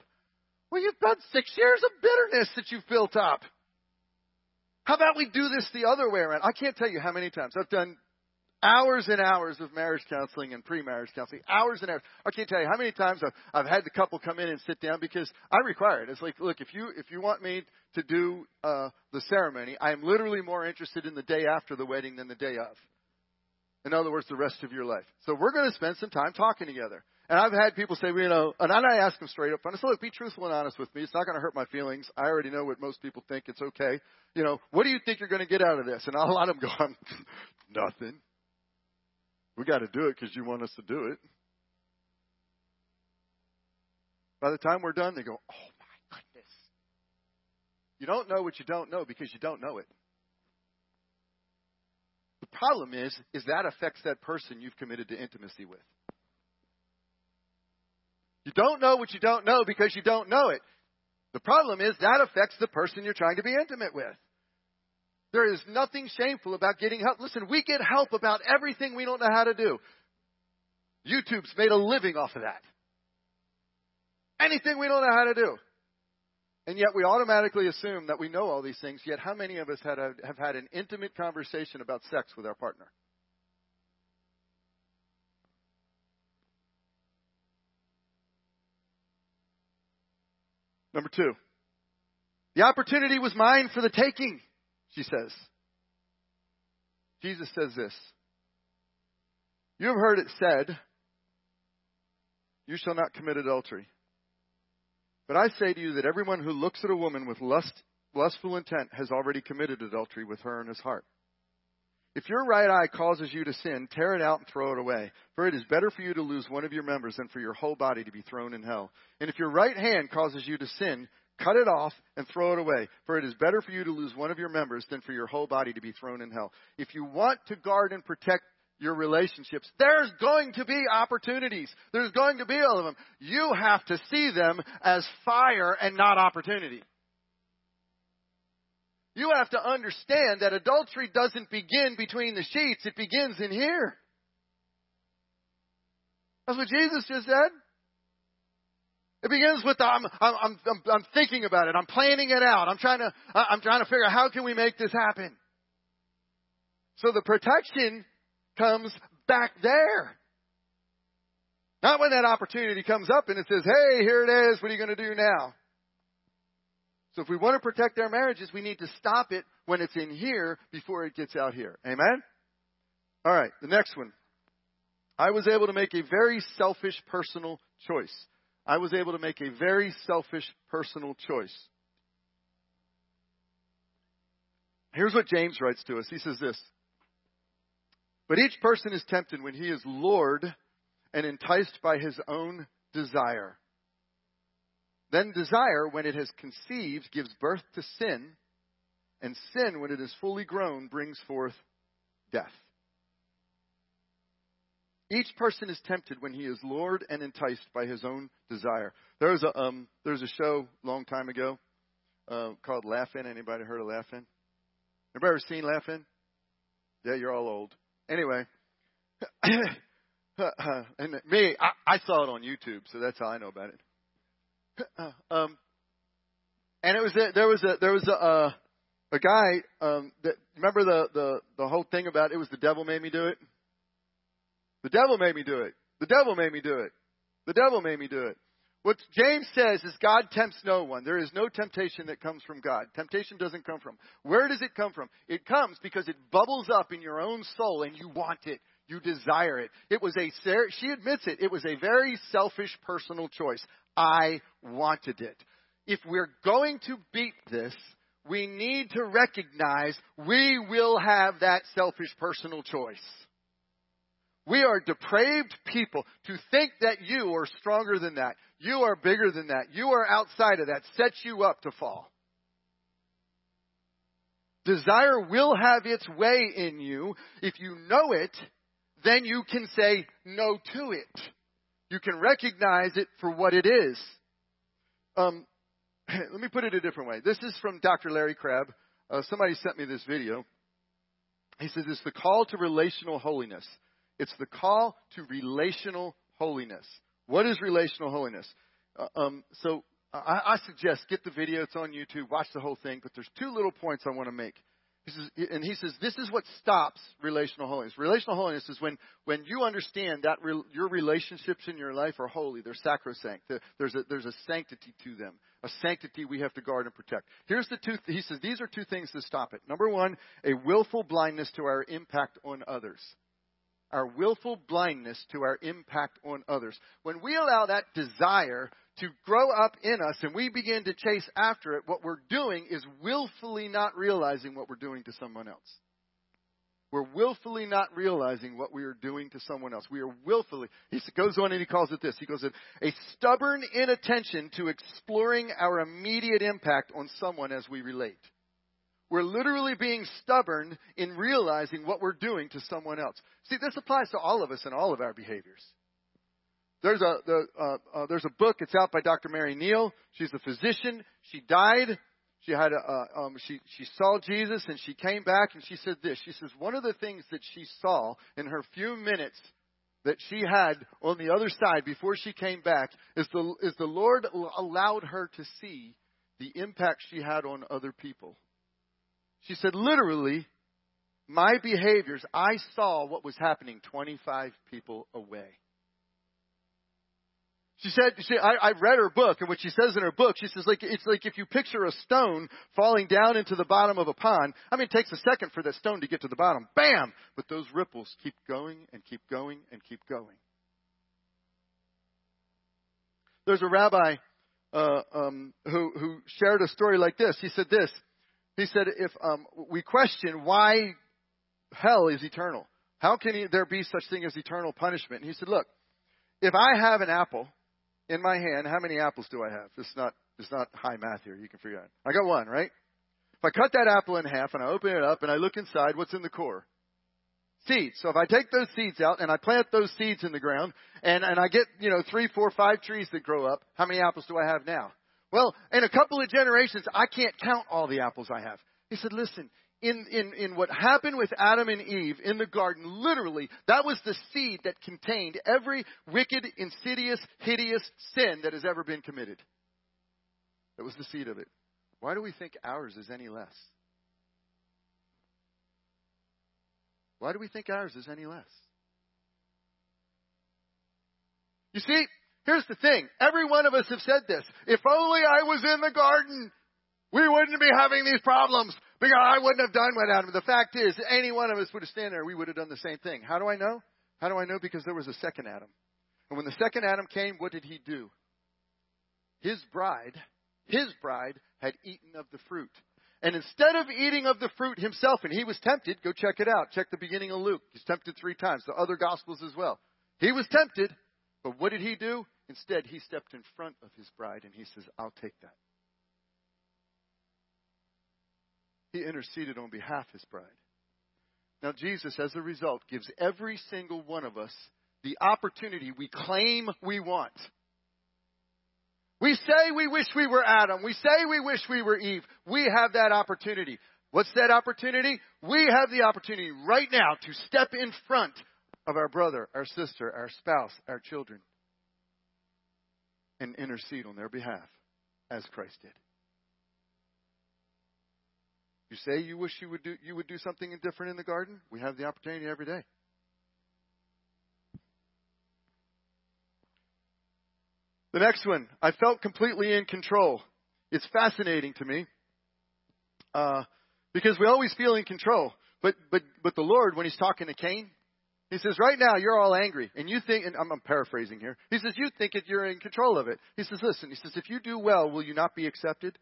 Well, you've got six years of bitterness that you've built up. How about we do this the other way around? I can't tell you how many times I've done hours and hours of marriage counseling and pre-marriage counseling, hours and hours. I can't tell you how many times I've, I've had the couple come in and sit down because I require it. It's like, look, if you if you want me to do uh, the ceremony, I am literally more interested in the day after the wedding than the day of. In other words, the rest of your life. So we're going to spend some time talking together. And I've had people say, well, you know, and I ask them straight up front. I say, look, be truthful and honest with me. It's not going to hurt my feelings. I already know what most people think. It's okay. You know, what do you think you're going to get out of this? And a lot of them go, [LAUGHS] nothing. We got to do it because you want us to do it. By the time we're done, they go, oh my goodness. You don't know what you don't know because you don't know it. Problem is, is that affects that person you've committed to intimacy with. You don't know what you don't know because you don't know it. The problem is that affects the person you're trying to be intimate with. There is nothing shameful about getting help. Listen, we get help about everything we don't know how to do. YouTube's made a living off of that. Anything we don't know how to do. And yet we automatically assume that we know all these things. Yet how many of us had a, have had an intimate conversation about sex with our partner? Number two, the opportunity was mine for the taking, she says. Jesus says this You have heard it said, You shall not commit adultery. But I say to you that everyone who looks at a woman with lust lustful intent has already committed adultery with her in his heart. If your right eye causes you to sin, tear it out and throw it away. For it is better for you to lose one of your members than for your whole body to be thrown in hell. And if your right hand causes you to sin, cut it off and throw it away. For it is better for you to lose one of your members than for your whole body to be thrown in hell. If you want to guard and protect your relationships, there's going to be opportunities. There's going to be all of them. You have to see them as fire and not opportunity. You have to understand that adultery doesn't begin between the sheets, it begins in here. That's what Jesus just said. It begins with the, I'm, I'm, I'm, I'm thinking about it. I'm planning it out. I'm trying to, I'm trying to figure out how can we make this happen. So the protection comes back there. Not when that opportunity comes up and it says, hey, here it is. What are you going to do now? So if we want to protect our marriages, we need to stop it when it's in here before it gets out here. Amen? All right, the next one. I was able to make a very selfish personal choice. I was able to make a very selfish personal choice. Here's what James writes to us. He says this But each person is tempted when he is lured and enticed by his own desire. Then desire, when it has conceived, gives birth to sin, and sin, when it is fully grown, brings forth death. Each person is tempted when he is lured and enticed by his own desire. There was a um, there was a show long time ago uh, called Laugh-In. Anybody heard of Laugh-In? Anybody ever seen Laugh-In? Yeah, you're all old. Anyway, [COUGHS] and me, I, I saw it on YouTube, so that's how I know about it. [COUGHS] um, and it was there was a there was a uh, a guy um, that remember the the the whole thing about it was the devil made me do it. The devil made me do it. The devil made me do it. The devil made me do it. What James says is God tempts no one. There is no temptation that comes from God. Temptation doesn't come from. Where does it come from? It comes because it bubbles up in your own soul and you want it. You desire it. It was a, she admits it, it was a very selfish personal choice. I wanted it. If we're going to beat this, we need to recognize we will have that selfish personal choice. We are depraved people. To think that you are stronger than that, you are bigger than that, you are outside of that, sets you up to fall. Desire will have its way in you. If you know it, then you can say no to it. You can recognize it for what it is. Um, [CLEARS THROAT] let me put it a different way. This is from Dr. Larry Crabb. Uh, somebody sent me this video. He says it's the call to relational holiness. It's the call to relational holiness. What is relational holiness? Uh, um, so I, I suggest get the video. It's on YouTube. Watch the whole thing. But there's two little points I want to make. And he says, this is what stops relational holiness. Relational holiness is when, when you understand that re, your relationships in your life are holy. They're sacrosanct. There's a, there's a sanctity to them. A sanctity we have to guard and protect. Here's the two, he says, these are two things that stop it. Number one, a willful blindness to our impact on others our willful blindness to our impact on others. When we allow that desire to grow up in us and we begin to chase after it, what we're doing is willfully not realizing what we're doing to someone else. We're willfully not realizing what we are doing to someone else. We are willfully, he goes on and he calls it this. He goes, a stubborn inattention to exploring our immediate impact on someone as we relate. We're literally being stubborn in realizing what we're doing to someone else. See, this applies to all of us and all of our behaviors. There's a the, uh, uh, there's a book. It's out by Dr. Mary Neal. She's a physician. She died. She had a uh, um, she she saw Jesus and she came back and she said this. She says one of the things that she saw in her few minutes that she had on the other side before she came back is the is the Lord allowed her to see the impact she had on other people. She said, literally, my behaviors, I saw what was happening 25 people away. She said, she, I, I read her book, and what she says in her book, she says, like, it's like if you picture a stone falling down into the bottom of a pond. I mean, it takes a second for that stone to get to the bottom. Bam! But those ripples keep going and keep going and keep going. There's a rabbi uh, um, who, who shared a story like this. He said this He said, if um, we question why hell is eternal, how can there be such thing as eternal punishment? And he said, look, if I have an apple in my hand, how many apples do I have? This is not, this is not high math here. You can figure out. I got one, right? If I cut that apple in half and I open it up and I look inside, what's in the core? Seeds. So if I take those seeds out and I plant those seeds in the ground and, and I get, you know, three, four, five trees that grow up, how many apples do I have now? Well, in a couple of generations, I can't count all the apples I have. He said, listen, in, in, in what happened with Adam and Eve in the garden, literally, that was the seed that contained every wicked, insidious, hideous sin that has ever been committed. That was the seed of it. Why do we think ours is any less? Why do we think ours is any less? You see, here's the thing. Every one of us have said this. If only I was in the garden, we wouldn't be having these problems because I wouldn't have done what Adam. The fact is, any one of us would have stand there, we would have done the same thing. How do I know? How do I know? Because there was a second Adam. And when the second Adam came, what did he do? His bride, his bride had eaten of the fruit. And instead of eating of the fruit himself, and he was tempted, go check it out. Check the beginning of Luke. He's tempted three times, the other gospels as well. He was tempted, but what did he do? Instead, he stepped in front of his bride and he says, I'll take that. He interceded on behalf of his bride. Now, Jesus, as a result, gives every single one of us the opportunity we claim we want. We say we wish we were Adam. We say we wish we were Eve. We have that opportunity. What's that opportunity? We have the opportunity right now to step in front of our brother, our sister, our spouse, our children, and intercede on their behalf as Christ did. You say you wish you would do you would do something different in the garden? We have the opportunity every day. The next one, I felt completely in control. It's fascinating to me uh, because we always feel in control. But but but the Lord, when He's talking to Cain, He says, "Right now you're all angry, and you think." And I'm, I'm paraphrasing here. He says, "You think that you're in control of it." He says, "Listen." He says, "If you do well, will you not be accepted?"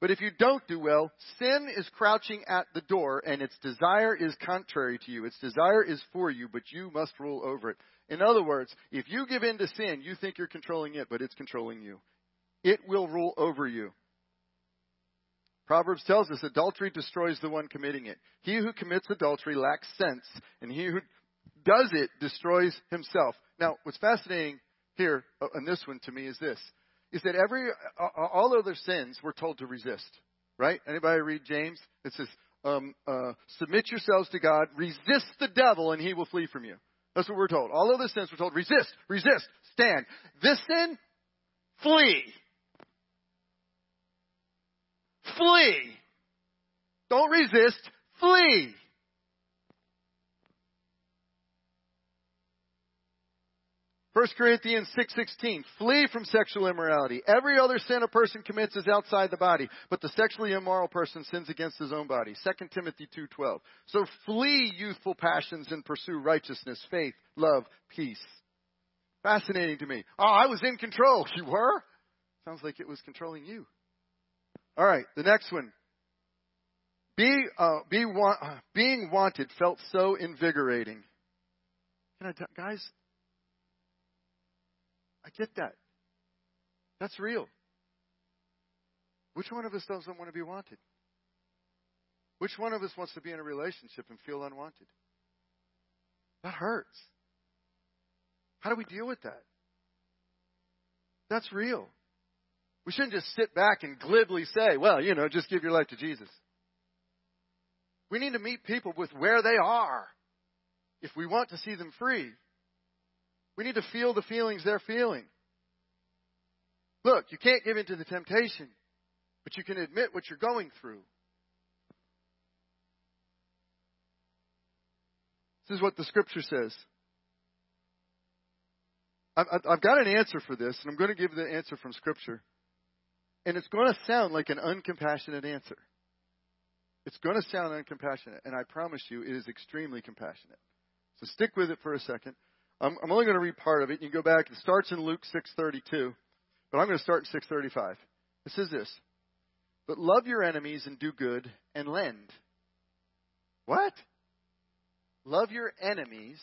But if you don't do well, sin is crouching at the door, and its desire is contrary to you. Its desire is for you, but you must rule over it. In other words, if you give in to sin, you think you're controlling it, but it's controlling you. It will rule over you. Proverbs tells us adultery destroys the one committing it. He who commits adultery lacks sense, and he who does it destroys himself. Now, what's fascinating here in this one to me is this is that every all other sins we're told to resist. Right? Anybody read James? It says, um, uh, "Submit yourselves to God, resist the devil, and he will flee from you." That's what we're told. All other sins we're told, resist, resist, stand. This sin, flee. Flee. Don't resist, flee. 1 Corinthians 6:16 Flee from sexual immorality. Every other sin a person commits is outside the body, but the sexually immoral person sins against his own body. 2 Timothy 2:12. So flee youthful passions and pursue righteousness, faith, love, peace. Fascinating to me. Oh, I was in control. [LAUGHS] You were? Sounds like it was controlling you. All right, the next one. Be, uh, be wa- being wanted felt so invigorating. Can I t- guys, I get that. That's real. Which one of us doesn't want to be wanted? Which one of us wants to be in a relationship and feel unwanted? That hurts. How do we deal with that? That's real. We shouldn't just sit back and glibly say, well, you know, just give your life to Jesus. We need to meet people with where they are if we want to see them free. We need to feel the feelings they're feeling. Look, you can't give in to the temptation, but you can admit what you're going through. This is what the scripture says. I've got an answer for this, and I'm going to give the answer from scripture. And it's going to sound like an uncompassionate answer. It's going to sound uncompassionate, and I promise you it is extremely compassionate. So stick with it for a second. I'm, I'm only going to read part of it. You can go back. It starts in Luke 6:32, but I'm going to start in 6:35. It says this: But love your enemies and do good and lend. What? Love your enemies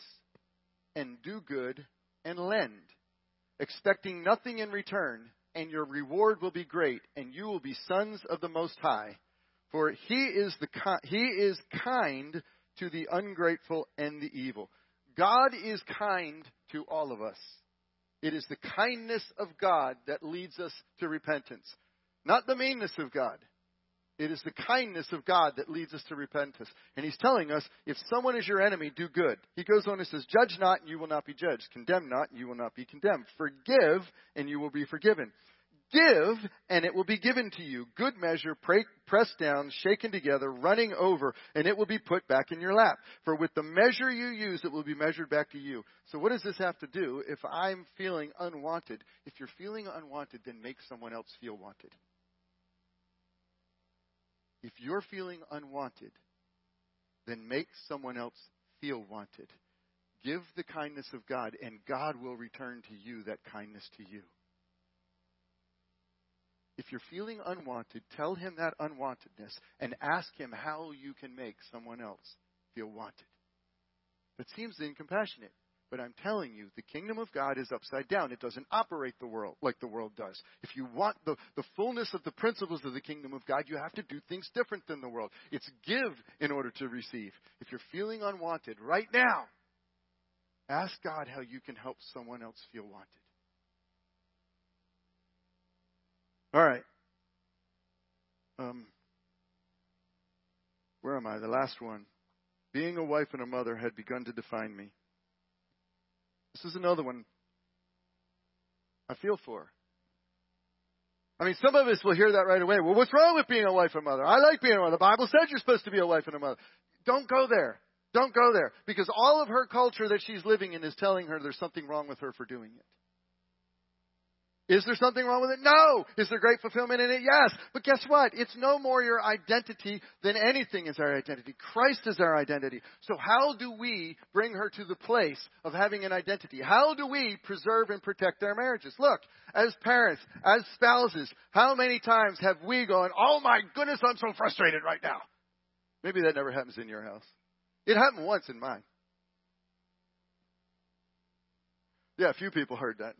and do good and lend, expecting nothing in return, and your reward will be great, and you will be sons of the Most High. For he is, the, he is kind to the ungrateful and the evil. God is kind to all of us. It is the kindness of God that leads us to repentance, not the meanness of God. It is the kindness of God that leads us to repentance. And he's telling us, if someone is your enemy, do good. He goes on and says, Judge not, and you will not be judged. Condemn not, and you will not be condemned. Forgive, and you will be forgiven. Give, and it will be given to you. Good measure, pressed down, shaken together, running over, and it will be put back in your lap. For with the measure you use, it will be measured back to you. So what does this have to do if I'm feeling unwanted? If you're feeling unwanted, then make someone else feel wanted. If you're feeling unwanted, then make someone else feel wanted. Give the kindness of God, and God will return to you that kindness to you. If you're feeling unwanted, tell him that unwantedness and ask him how you can make someone else feel wanted. That seems incompassionate. But I'm telling you, the kingdom of God is upside down. It doesn't operate the world like the world does. If you want the, the fullness of the principles of the kingdom of God, you have to do things different than the world. It's give in order to receive. If you're feeling unwanted right now, ask God how you can help someone else feel wanted. All right. Um, where am I? The last one. Being a wife and a mother had begun to define me. This is another one I feel for. I mean, some of us will hear that right away. Well, what's wrong with being a wife and a mother? I like being a mother. The Bible says you're supposed to be a wife and a mother. Don't go there. Don't go there. Because all of her culture that she's living in is telling her there's something wrong with her for doing it. Is there something wrong with it? No. Is there great fulfillment in it? Yes. But guess what? It's no more your identity than anything is our identity. Christ is our identity. So how do we bring her to the place of having an identity? How do we preserve and protect our marriages? Look, as parents, as spouses, how many times have we gone, oh my goodness, I'm so frustrated right now? Maybe that never happens in your house. It happened once in mine. Yeah, a few people heard that.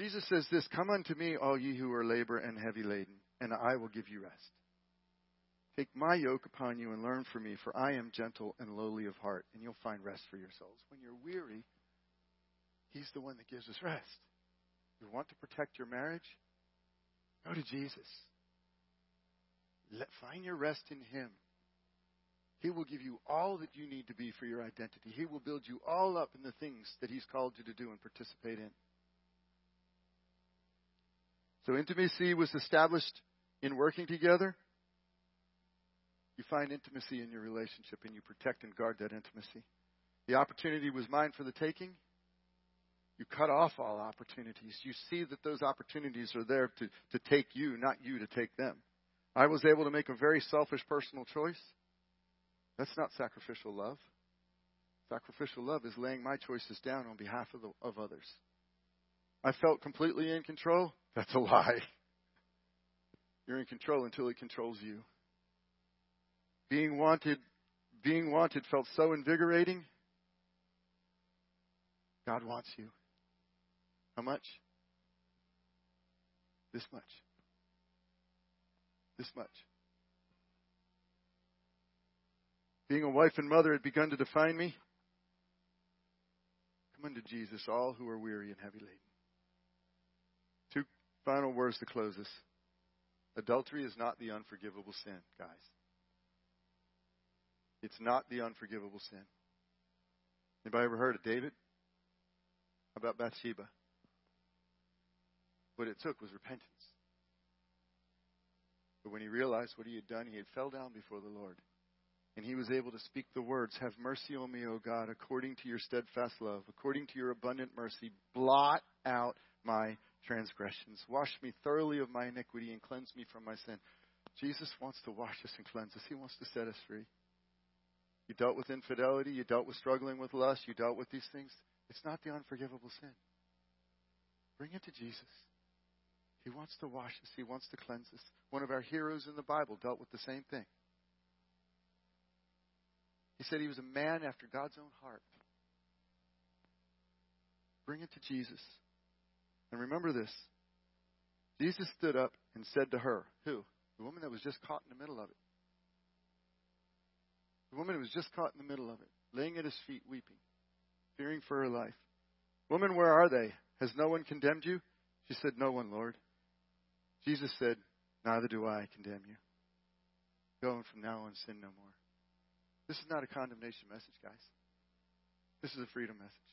Jesus says this Come unto me, all ye who are labor and heavy laden, and I will give you rest. Take my yoke upon you and learn from me, for I am gentle and lowly of heart, and you'll find rest for yourselves. When you're weary, He's the one that gives us rest. You want to protect your marriage? Go to Jesus. Let, find your rest in Him. He will give you all that you need to be for your identity. He will build you all up in the things that He's called you to do and participate in. So intimacy was established in working together. You find intimacy in your relationship and you protect and guard that intimacy. The opportunity was mine for the taking. You cut off all opportunities. You see that those opportunities are there to, to take you, not you to take them. I was able to make a very selfish personal choice. That's not sacrificial love. Sacrificial love is laying my choices down on behalf of, the, of others. I felt completely in control. That's a lie. You're in control until it controls you. Being wanted, being wanted felt so invigorating. God wants you. How much? This much. This much. Being a wife and mother had begun to define me. Come unto Jesus, all who are weary and heavy laden. Final words to close this. Adultery is not the unforgivable sin, guys. It's not the unforgivable sin. Anybody ever heard of David? How about Bathsheba? What it took was repentance. But when he realized what he had done, he had fell down before the Lord. And he was able to speak the words, Have mercy on me, O God, according to your steadfast love, according to your abundant mercy. Blot out my transgressions. Wash me thoroughly of my iniquity and cleanse me from my sin. Jesus wants to wash us and cleanse us. He wants to set us free. You dealt with infidelity. You dealt with struggling with lust. You dealt with these things. It's not the unforgivable sin. Bring it to Jesus. He wants to wash us, He wants to cleanse us. One of our heroes in the Bible dealt with the same thing. He said he was a man after God's own heart. Bring it to Jesus. And remember this Jesus stood up and said to her, Who? The woman that was just caught in the middle of it. The woman who was just caught in the middle of it, laying at his feet, weeping, fearing for her life. Woman, where are they? Has no one condemned you? She said, No one, Lord. Jesus said, Neither do I condemn you. Go and from now on sin no more. This is not a condemnation message, guys. This is a freedom message.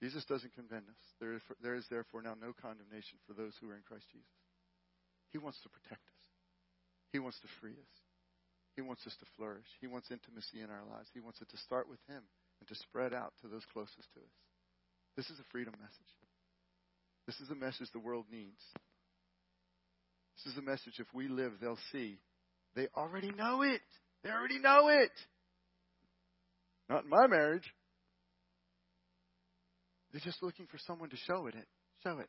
Jesus doesn't condemn us. There is, there is therefore now no condemnation for those who are in Christ Jesus. He wants to protect us. He wants to free us. He wants us to flourish. He wants intimacy in our lives. He wants it to start with Him and to spread out to those closest to us. This is a freedom message. This is a message the world needs. This is a message if we live, they'll see. They already know it. They already know it. Not in my marriage. They're just looking for someone to show it. Show it.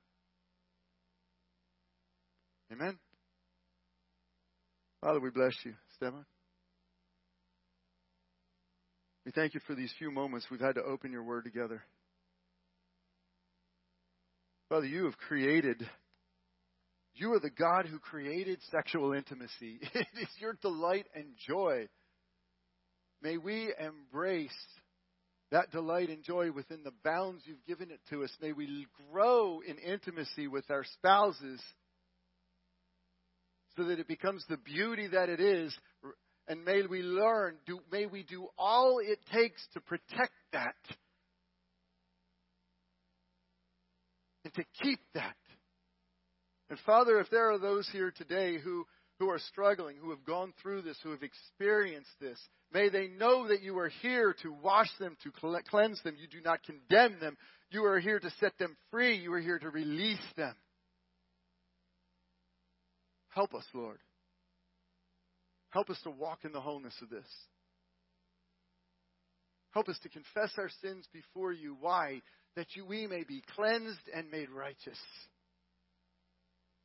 Amen. Father, we bless you. Stefan. We thank you for these few moments we've had to open your word together. Father, you have created, you are the God who created sexual intimacy. [LAUGHS] It is your delight and joy. May we embrace that delight and joy within the bounds you've given it to us. May we grow in intimacy with our spouses so that it becomes the beauty that it is. And may we learn, do, may we do all it takes to protect that and to keep that. And Father, if there are those here today who, who are struggling, who have gone through this, who have experienced this, may they know that you are here to wash them, to cleanse them. You do not condemn them. You are here to set them free. You are here to release them. Help us, Lord. Help us to walk in the wholeness of this. Help us to confess our sins before you. Why? That you, we may be cleansed and made righteous.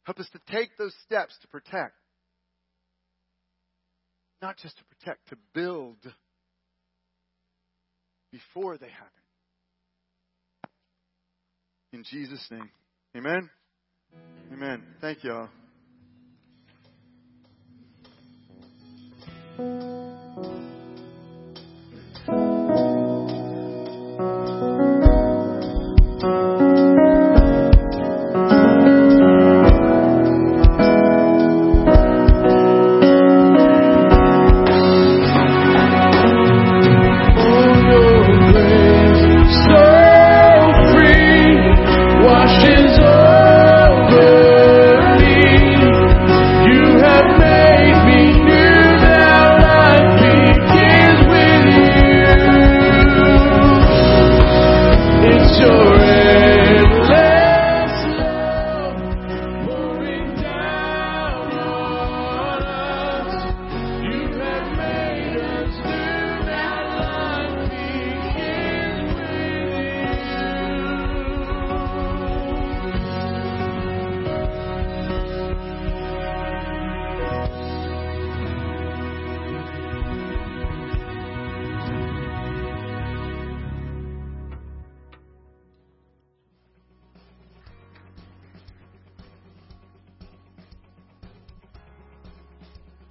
Help us to take those steps to protect. Not just to protect, to build before they happen. In Jesus' name. Amen. Amen. Thank you all.